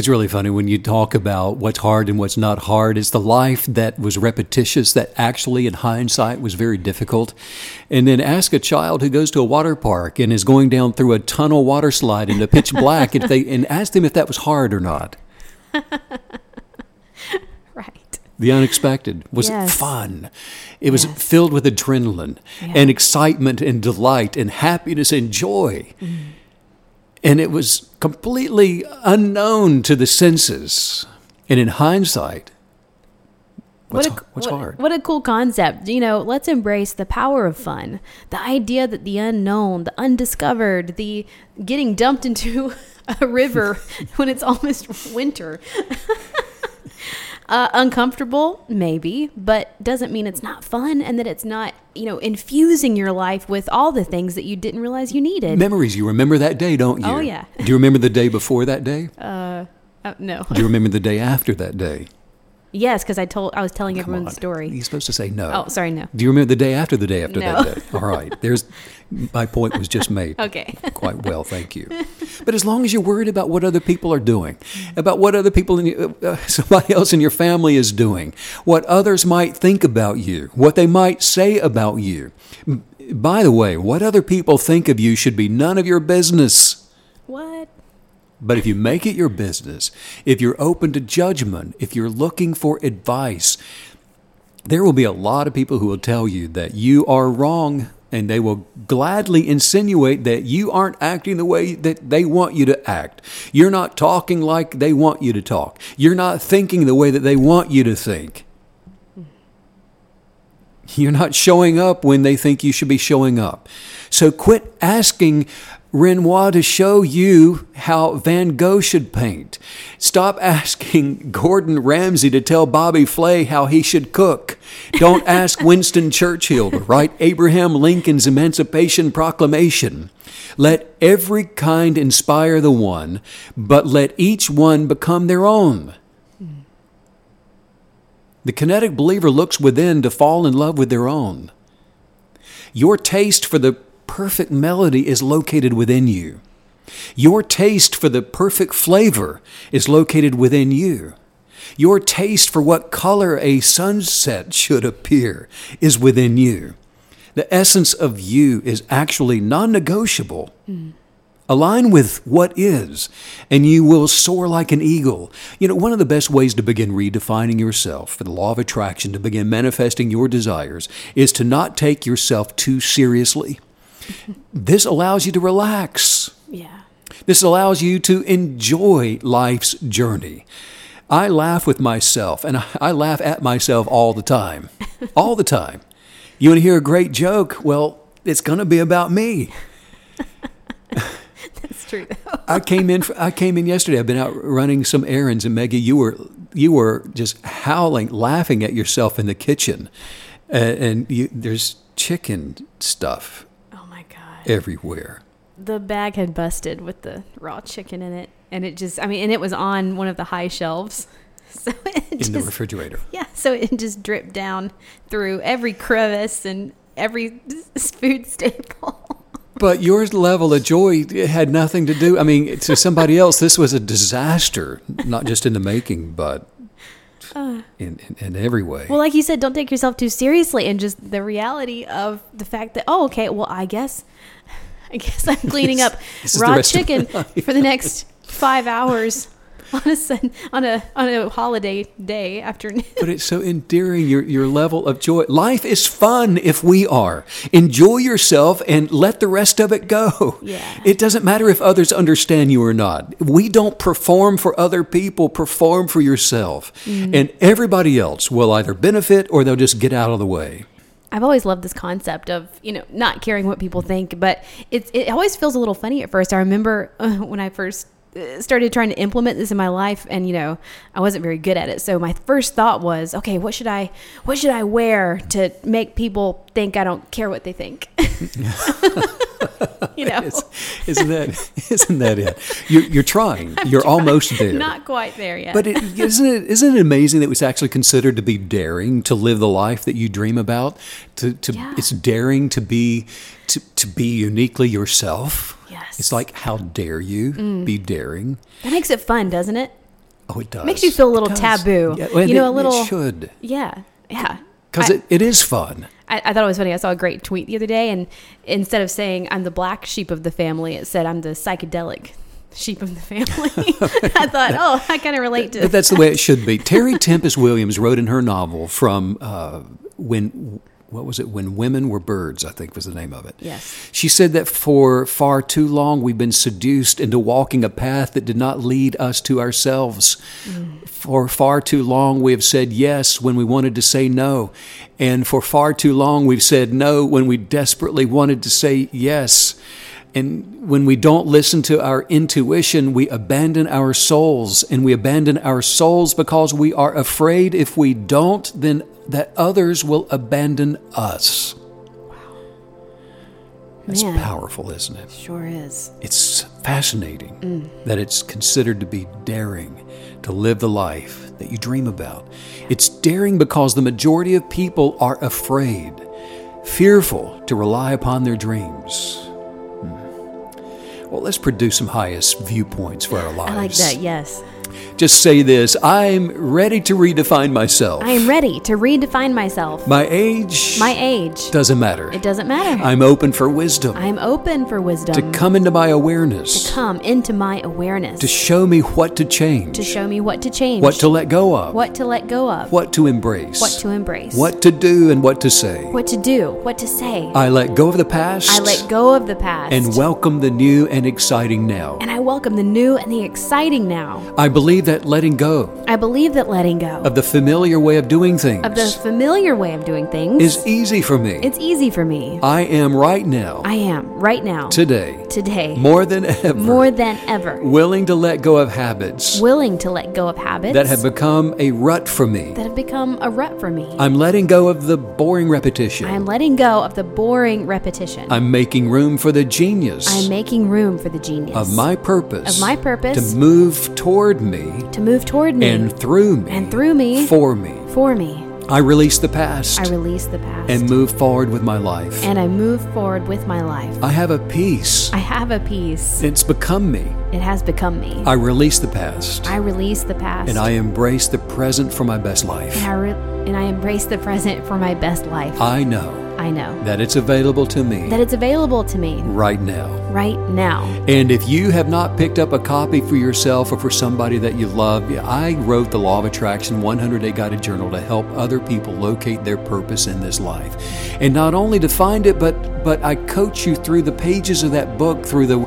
It's really funny when you talk about what's hard and what's not hard. It's the life that was repetitious that actually, in hindsight, was very difficult. And then ask a child who goes to a water park and is going down through a tunnel water slide into pitch black if they and ask them if that was hard or not. Right. The unexpected was Yes. fun. It was Yes. filled with adrenaline Yeah. and excitement and delight and happiness and joy. Mm. And it was completely unknown to the senses. And in hindsight, what's, what a, what's what, hard? What a cool concept. You know, let's embrace the power of fun. The idea that the unknown, the undiscovered, the getting dumped into a river when it's almost winter. uh, uncomfortable, maybe, but doesn't mean it's not fun and that it's not, you know, infusing your life with all the things that you didn't realize you needed. Memories. You remember that day, don't you? Oh, yeah. Do you remember the day before that day? uh, no. Do you remember the day after that day? Yes, because I told I was telling Come everyone on. the story. You're supposed to say no. Oh, sorry, no. Do you remember the day after the day after No. that day? All right. There's my point was just made. Okay. Quite well, thank you. But as long as you're worried about what other people are doing, about what other people in your, uh, somebody else in your family is doing, what others might think about you, what they might say about you. By the way, what other people think of you should be none of your business. What? But if you make it your business, if you're open to judgment, if you're looking for advice, there will be a lot of people who will tell you that you are wrong and they will gladly insinuate that you aren't acting the way that they want you to act. You're not talking like they want you to talk. You're not thinking the way that they want you to think. You're not showing up when they think you should be showing up. So quit asking Renoir to show you how Van Gogh should paint. Stop asking Gordon Ramsay to tell Bobby Flay how he should cook. Don't ask Winston Churchill to write Abraham Lincoln's Emancipation Proclamation. Let every kind inspire the one, but let each one become their own. The kinetic believer looks within to fall in love with their own. Your taste for the perfect melody is located within you. Your taste for the perfect flavor is located within you. Your taste for what color a sunset should appear is within you. The essence of you is actually non negotiable. Mm. Align with what is, and you will soar like an eagle. You know, one of the best ways to begin redefining yourself for the law of attraction, to begin manifesting your desires, is to not take yourself too seriously. This allows you to relax. Yeah. This allows you to enjoy life's journey. I laugh with myself, and I- laugh at myself all the time. All the time. You want to hear a great joke? Well, it's going to be about me. That's true. I came in. I came in yesterday. I've been out running some errands, and Maggie, you were you were just howling, laughing at yourself in the kitchen, uh, and you, there's chicken stuff. Everywhere. the bag had busted with the raw chicken in it and it just i mean and it was on one of the high shelves so it in just the refrigerator. yeah so it just dripped down through every crevice and every food staple But your level of joy had nothing to do. I mean, to somebody else, this was a disaster, not just in the making, but Uh. in, in, in every way. well like you said don't take yourself too seriously and just the reality of the fact that oh okay well i guess i guess i'm cleaning up This is the raw rest of my chicken for the next five hours on a sun, on a on a holiday day afternoon But it's so endearing, your, your level of joy. Life is fun if we are. Enjoy yourself and let the rest of it go. Yeah. It doesn't matter if others understand you or not. We don't perform for other people, perform for yourself. And everybody else will either benefit or they'll just get out of the way. I've always loved this concept of you know not caring what people think, but it's it always feels a little funny at first. I remember uh, when I first started trying to implement this in my life and you know i wasn't very good at it so my first thought was okay what should i what should i wear to make people think i don't care what they think you know It's- isn't that isn't that it? You're, you're trying. You're almost there. not quite there yet But it, isn't it isn't it amazing that it was actually considered to be daring to live the life that you dream about? To, to Yeah. it's daring to be to, to be uniquely yourself. Yes. It's like how dare you be daring? that makes it fun doesn't it Oh, it does. It Makes you feel a little taboo. Yeah, well, You know, it- a little- It should yeah yeah because it, it is fun. I, I thought it was funny. I saw a great tweet the other day, and instead of saying I'm the black sheep of the family, it said I'm the psychedelic sheep of the family. I thought, oh, I kind of relate to. But that's the way it should be. Terry Tempest Williams wrote in her novel from uh, when what was it? When women were birds, I think was the name of it. Yes. She said that for far too long we've been seduced into walking a path that did not lead us to ourselves. Mm. For far too long we have said yes when we wanted to say no. And for far too long we've said no when we desperately wanted to say yes. And when we don't listen to our intuition, we abandon our souls. And we abandon our souls because we are afraid if we don't, then that others will abandon us. Wow. That's Man. powerful, isn't it? Sure is. It's fascinating that it's considered to be daring to live the life that you dream about. It's daring because the majority of people are afraid, fearful to rely upon their dreams. Hmm. Well, let's produce some highest viewpoints for our lives. I like that. Yes. Just say this I'm ready to redefine myself. I am ready to redefine myself. My age My age. doesn't matter. It doesn't matter. I'm open for wisdom I'm open for wisdom to come into my awareness, To come into my awareness to show me what to change, to show me what to change, what to let go of, what to let go of, what to embrace, what to embrace, what to do and what to say. what to do, what to say. I let go of the past I let go of the past and welcome the new and exciting now. and I welcome the new and the exciting now. I believe that letting go I believe that letting go of the familiar way of doing things of the familiar way of doing things is easy for me. it's easy for me. I am right now, I am right now, today, today, more than ever, more than ever, willing to let go of habits willing to let go of habits that have become a rut for me. that have become a rut for me. I'm letting go of the boring repetition. I am letting go of the boring repetition. I'm making room for the genius I'm making room for the genius of my purpose of my purpose to move toward me to move toward me and through me and through me for me. for me. I release the past I release the past and move forward with my life. and I move forward with my life. I have a peace. I have a peace. It's become me. It has become me. I release the past I release the past and I embrace the present for my best and life. I, re- and I embrace the present for my best life. I know I know that it's available to me that it's available to me right now. right now. And if you have not picked up a copy for yourself or for somebody that you love, I wrote the Law of Attraction 100 Day Guided Journal to help other people locate their purpose in this life. And not only to find it, but but I coach you through the pages of that book, through the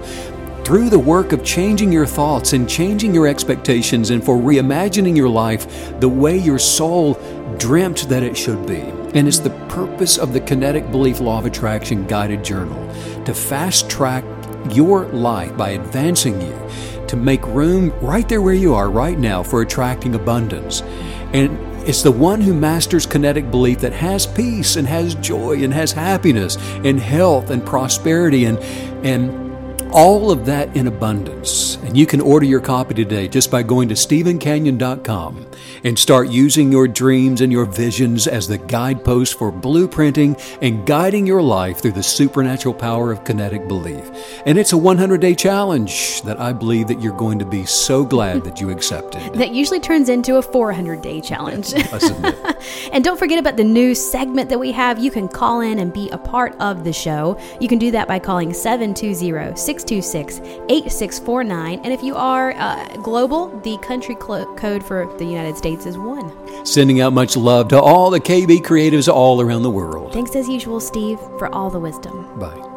through the work of changing your thoughts and changing your expectations and for reimagining your life the way your soul dreamt that it should be. And it's the purpose of the Kinetic Belief Law of Attraction Guided Journal to fast track your life by advancing you to make room right there where you are right now for attracting abundance. And it's the one who masters kinetic belief that has peace and has joy and has happiness and health and prosperity and and all of that in abundance. And you can order your copy today just by going to StephenCanyon.com and start using your dreams and your visions as the guidepost for blueprinting and guiding your life through the supernatural power of kinetic belief. And it's a 100 day challenge that I believe that you're going to be so glad that you accepted. That usually turns into a 400 day challenge. And don't forget about the new segment that we have. You can call in and be a part of the show. You can do that by calling 720 626 8649. And if you are uh, global, the country clo- code for the United States is 1. Sending out much love to all the KB creatives all around the world. Thanks as usual, Steve, for all the wisdom. Bye.